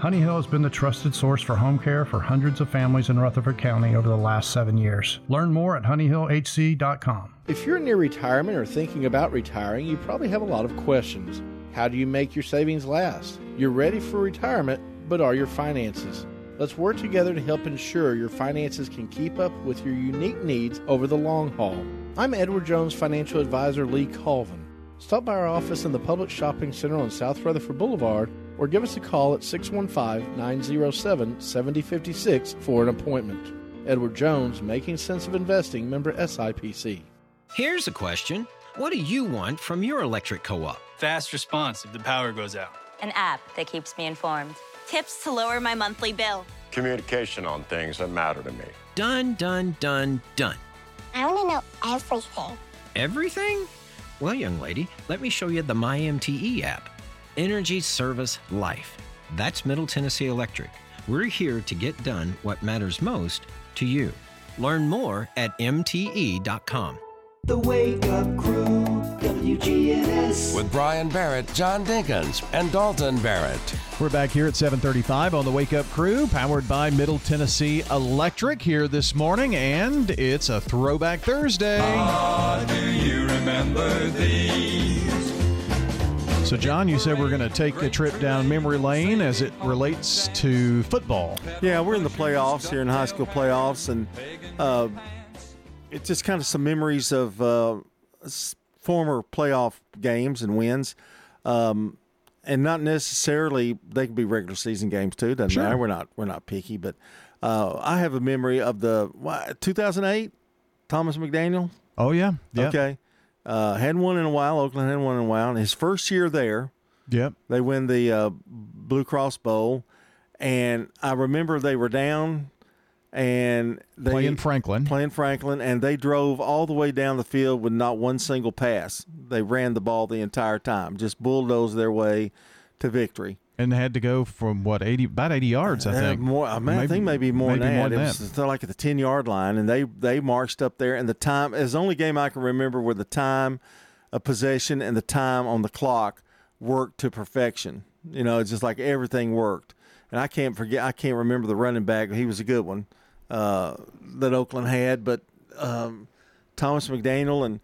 Honey Hill has been the trusted source for home care for hundreds of families in Rutherford County over the last seven years. Learn more at honeyhillhc.com. If you're near retirement or thinking about retiring, you probably have a lot of questions. How do you make your savings last? You're ready for retirement, but are your finances? Let's work together to help ensure your finances can keep up with your unique needs over the long haul. I'm Edward Jones financial advisor Lee Colvin. Stop by our office in the Publix Shopping Center on South Rutherford Boulevard or give us a call at 615 907 7056 for an appointment. Edward Jones, Making Sense of Investing, member SIPC. Here's a question What do you want from your electric co op? Fast response if the power goes out. An app that keeps me informed. Tips to lower my monthly bill. Communication on things that matter to me. Done, done, done, done. I want to know everything. Everything? Well, young lady, let me show you the MyMTE app. Energy Service Life. That's Middle Tennessee Electric. We're here to get done what matters most to you. Learn more at MTE.com. The Wake Up Crew, WGNS. With Brian Barrett, John Dinkins, and Dalton Barrett. We're back here at 7:35 on the Wake Up Crew, powered by Middle Tennessee Electric here this morning, and it's a Throwback Thursday. Ah, do you remember these? So, John, you said we're going to take a trip down memory lane as it relates to football. Yeah, we're in the playoffs here in high school playoffs, and uh, it's just kind of some memories of uh, former playoff games and wins. Um, and not necessarily they can be regular season games too. Doesn't Sure. matter. We're not we're not picky, but uh, I have a memory of the 2008 Thomas McDaniel. Oh yeah, yeah. Okay. Uh, hadn't won in a while. Oakland hadn't won in a while. And his first year there, Yep. they win the uh, Blue Cross Bowl, and I remember they were down, and they Playing Franklin. playing Franklin, and they drove all the way down the field with not one single pass. They ran the ball the entire time, just bulldozed their way to victory. And had to go from what eighty about eighty yards, I Uh, think. more. I, mean, I think maybe more maybe than more that. than it was uh, like at the ten yard line, and they they marched up there. And the time is the only game I can remember where the time of possession and the time on the clock worked to perfection. You know, it's just like everything worked. And I can't forget. I can't remember the running back. He was a good one uh, that Oakland had, but um, Thomas McDaniel and.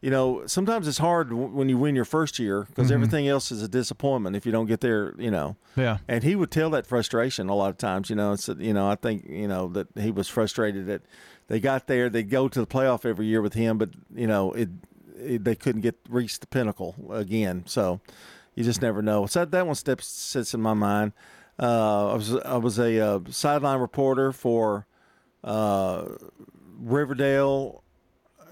You know, sometimes it's hard when you win your first year because Mhm. everything else is a disappointment if you don't get there. You know, Yeah. and he would tell that frustration a lot of times. You know, it's you know I think you know that he was frustrated that they got there. They'd go to the playoff every year with him, but you know it, it they couldn't get reach the pinnacle again. So you just never know. So that, that one step sits in my mind. Uh, I was I was a uh, sideline reporter for uh, Riverdale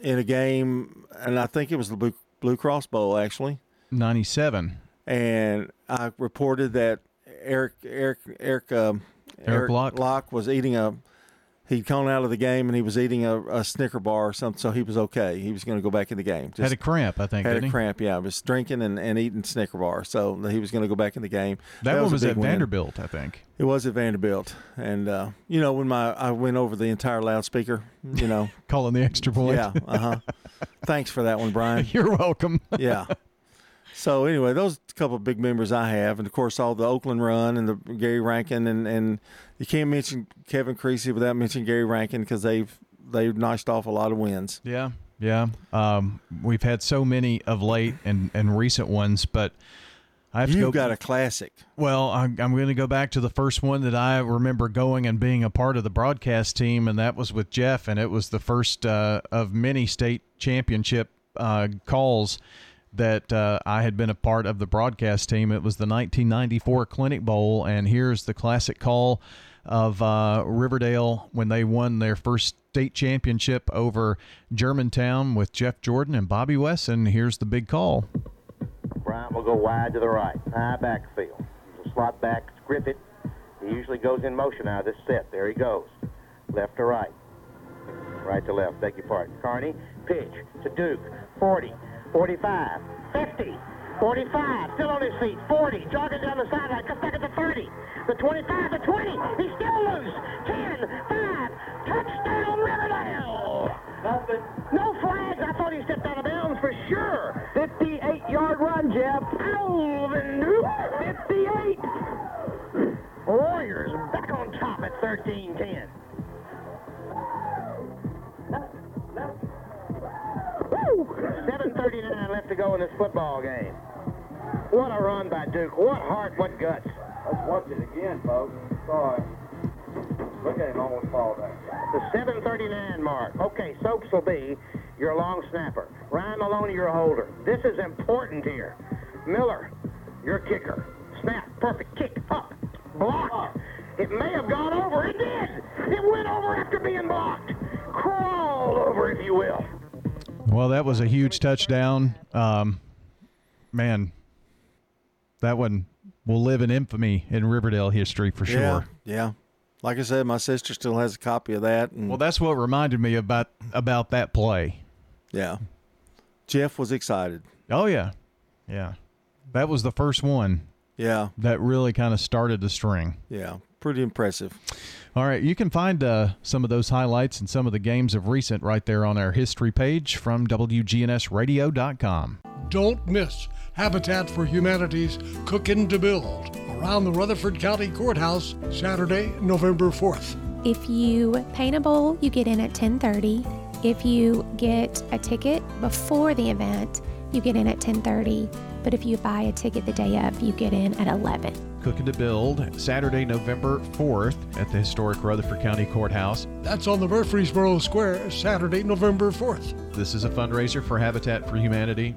in a game, and I think it was the Blue, Blue Cross Bowl actually Ninety seven. and I reported that Eric Eric Eric um, Eric Locke? was eating a he'd gone out of the game and he was eating a, a Snicker bar or something, so he was okay. He was going to go back in the game. Had a cramp, I think, Had a he? cramp, yeah. I Was drinking and, and eating Snicker bar, so he was going to go back in the game. That, one a was at win. Vanderbilt, I think. It was at Vanderbilt, and uh, you know when my I went over the entire loudspeaker, you know, Calling the extra point. yeah, uh huh. Thanks for that one, Brian. You're welcome. yeah. So anyway, those couple of big members I have, and of course all the Oakland run and the Gary Rankin, and, and you can't mention Kevin Creasy without mentioning Gary Rankin because they've they've notched off a lot of wins. Yeah, yeah. Um, we've had so many of late and, and recent ones, but I have to You've go. got a classic. Well, I'm, I'm going to go back to the first one that I remember going and being a part of the broadcast team, and that was with Jeff, and it was the first uh, of many state championship uh, calls that uh, I had been a part of the broadcast team. It was the 1994 Clinic Bowl, and here's the classic call of uh, Riverdale when they won their first state championship over Germantown with Jeff Jordan and Bobby Wesson. Here's the big call. Bryant will go wide to the right, high backfield. Slot back, Griffith. He usually goes in motion out of this set. There he goes. Left to right. Right to left, beg your pardon. Carney, pitch to Duke. 40, 45, 50, 45, still on his feet. 40, jogging down the sideline, cuts back at the 30, the 25, the 20. He's still loose. 10, 5, touchdown Riverdale. Nothing. No flags. I thought he stepped out of bounds for sure. 58 yard run, Jeff. Alvin Duke, 58. Warriors back on top at 13 7.39 left to go in this football game. What a run by Duke. What heart, what guts. Let's watch it again, folks. Sorry. Look at him almost fall down. The 739 mark. Okay, Soaps will be your long snapper. Ryan Maloney, your holder. This is important here. Miller, your kicker. Snap, perfect, kick, up, blocked. It may have gone over. It did. It went over after being blocked. Crawled over, if you will. Well, that was a huge touchdown. Um, man, that one will live in infamy in Riverdale history for sure. Yeah, yeah. Like I said, my sister still has a copy of that. And Well, that's what reminded me about about that play. yeah, Jeff was excited. Oh yeah, yeah. That was the first one. Yeah. That really kind of started the string. Yeah, pretty impressive. All right, you can find uh, some of those highlights and some of the games of recent right there on our history page from WGNSradio.com. Don't miss Habitat for Humanity's Cookin' to Build around the Rutherford County Courthouse Saturday, November 4th. If you pay a bowl, you get in at 10:30. If you get a ticket before the event, you get in at 10:30. But if you buy a ticket the day of, you get in at 11. Cooking to Build, Saturday, November 4th at the historic Rutherford County Courthouse. That's on the Murfreesboro Square Saturday, November 4th. This is a fundraiser for Habitat for Humanity.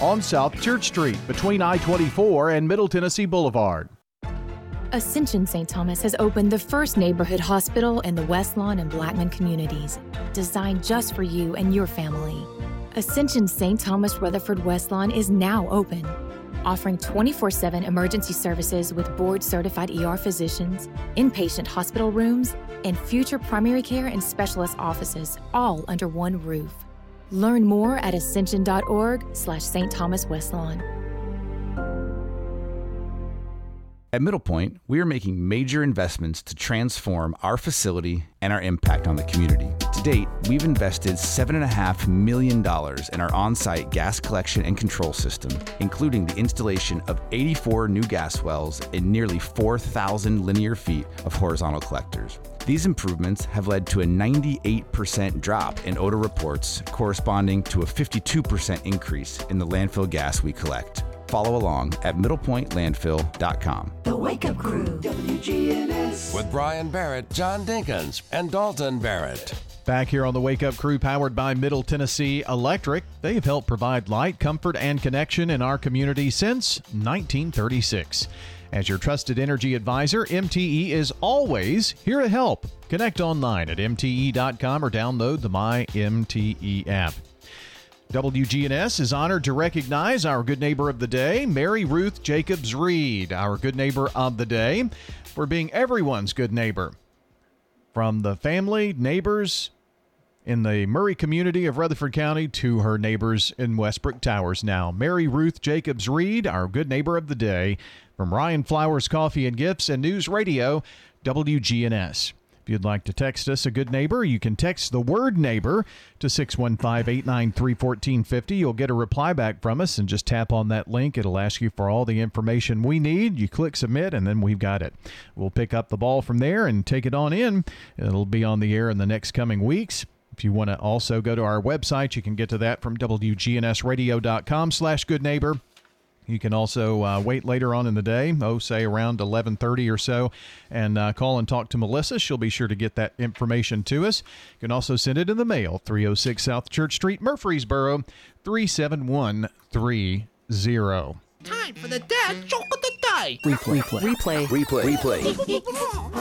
On South Church Street between I 24 and Middle Tennessee Boulevard. Ascension St. Thomas has opened the first neighborhood hospital in the West Lawn and Blackman communities, designed just for you and your family. Ascension St. Thomas Rutherford West Lawn is now open, offering 24 7 emergency services with board certified ER physicians, inpatient hospital rooms, and future primary care and specialist offices, all under one roof. Learn more at ascension.org slash St. Thomas West Lawn. At Middlepoint, we are making major investments to transform our facility and our impact on the community. To date, we've invested $7.5 million in our on site gas collection and control system, including the installation of 84 new gas wells and nearly 4,000 linear feet of horizontal collectors. These improvements have led to a 98% drop in odor reports, corresponding to a 52% increase in the landfill gas we collect. Follow along at middlepointlandfill.com. The Wake Up Crew, WGNS. With Brian Barrett, John Dinkins, and Dalton Barrett. Back here on the Wake Up Crew, powered by Middle Tennessee Electric, they've helped provide light, comfort, and connection in our community since 1936. As your trusted energy advisor, MTE is always here to help. Connect online at MTE.com or download the My MTE app. WGNS is honored to recognize our good neighbor of the day, Mary Ruth Jacobs Reed, our good neighbor of the day, for being everyone's good neighbor. From the family, neighbors in the Murray community of Rutherford County to her neighbors in Westbrook Towers now. Mary Ruth Jacobs Reed, our good neighbor of the day, from Rion Flowers Coffee and Gifts and News Radio, WGNS. If you'd like to text us a good neighbor, you can text the word neighbor to 615 893 1450. You'll get a reply back from us and just tap on that link. It'll ask you for all the information we need. You click submit, and then we've got it. We'll pick up the ball from there and take it on in. It'll be on the air in the next coming weeks. If you want to also go to our website, you can get to that from WGNSradio.com slash good neighbor. You can also uh, wait later on in the day, oh, say around 11:30 or so, and uh, call and talk to Melissa. She'll be sure to get that information to us. You can also send it in the mail, 306 South Church Street, Murfreesboro, 37130. Time for the dad joke of the day. Replay. Replay. Replay. Replay. replay.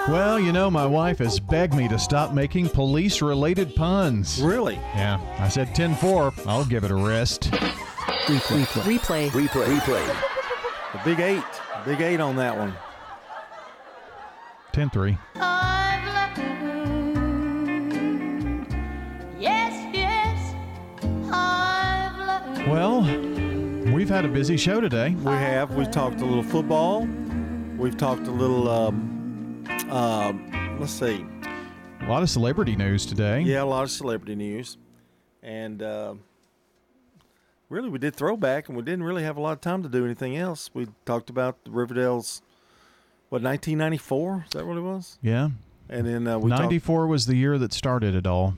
Well, you know, my wife has begged me to stop making police-related puns. Really? Yeah. I said 10-4. I'll give it a rest. Replay. Replay. Replay. Replay. The big eight. Big eight on that one. 10-3. Yes, yes, I've learned. Well, we've had a busy show today. We have. We've talked a little football. We've talked a little, um, uh, let's see. A lot of celebrity news today. Yeah, a lot of celebrity news. And uh, really, we did throwback, and we didn't really have a lot of time to do anything else. We talked about the Riverdale's, what, 1994? Is that what it was? Yeah. And then uh, we talked 94 was the year that started it all.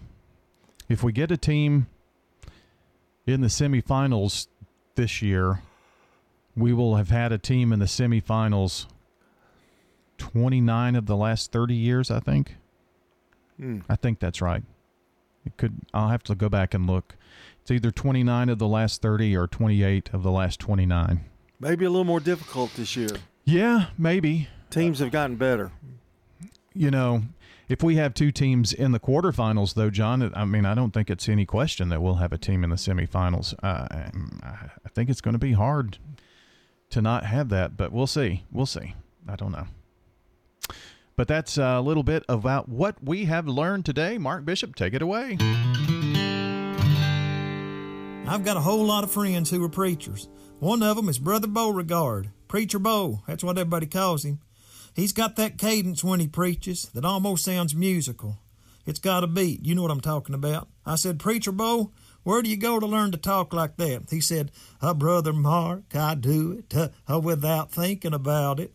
If we get a team in the semifinals this year, we will have had a team in the semifinals 29 of the last 30 years, I think. Hmm. I think that's right. It could I'll have to go back and look. It's either 29 of the last 30 or 28 of the last 29. maybe a little more difficult this year. Yeah, maybe. Teams have gotten better. You know, if we have two teams in the quarterfinals, though, John, I mean, I don't think it's any question that we'll have a team in the semifinals. Uh, I think it's going to be hard to not have that, but we'll see. We'll see. I don't know. But that's a little bit about what we have learned today. Mark Bishop, take it away. I've got a whole lot of friends who are preachers. One of them is Brother Beauregard, Preacher Bo. That's what everybody calls him. He's got that cadence when he preaches that almost sounds musical. It's got a beat. You know what I'm talking about. I said, Preacher Bo, where do you go to learn to talk like that? He said, uh, Brother Mark, I do it uh, uh, without thinking about it.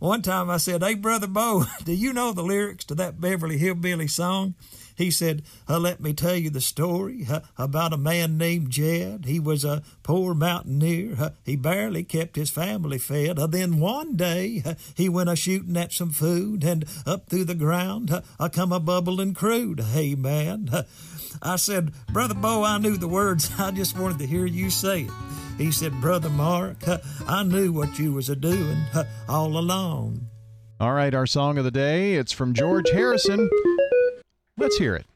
One time I said, Hey, Brother Bo, do you know the lyrics to that Beverly Hillbilly song? He said, uh, Let me tell you the story uh, about a man named Jed. He was a poor mountaineer. Uh, he barely kept his family fed. Uh, then one day uh, he went a shooting at some food, and up through the ground uh, come a bubbling crude. Hey, man. I said, Brother Bo, I knew the words. I just wanted to hear you say it. He said, Brother Mark, I knew what you was a doing all along. All right, our song of the day. It's from George Harrison. Let's hear it.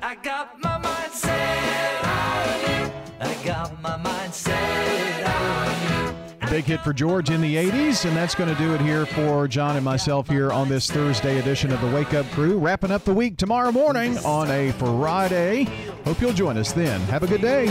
I got my mind set on you. I got my mind set on you. Big hit for George in the 80s, and that's going to do it here for John and myself here on this Thursday edition of the Wake Up Crew. Wrapping up the week tomorrow morning on a Friday. Hope you'll join us then. Have a good day.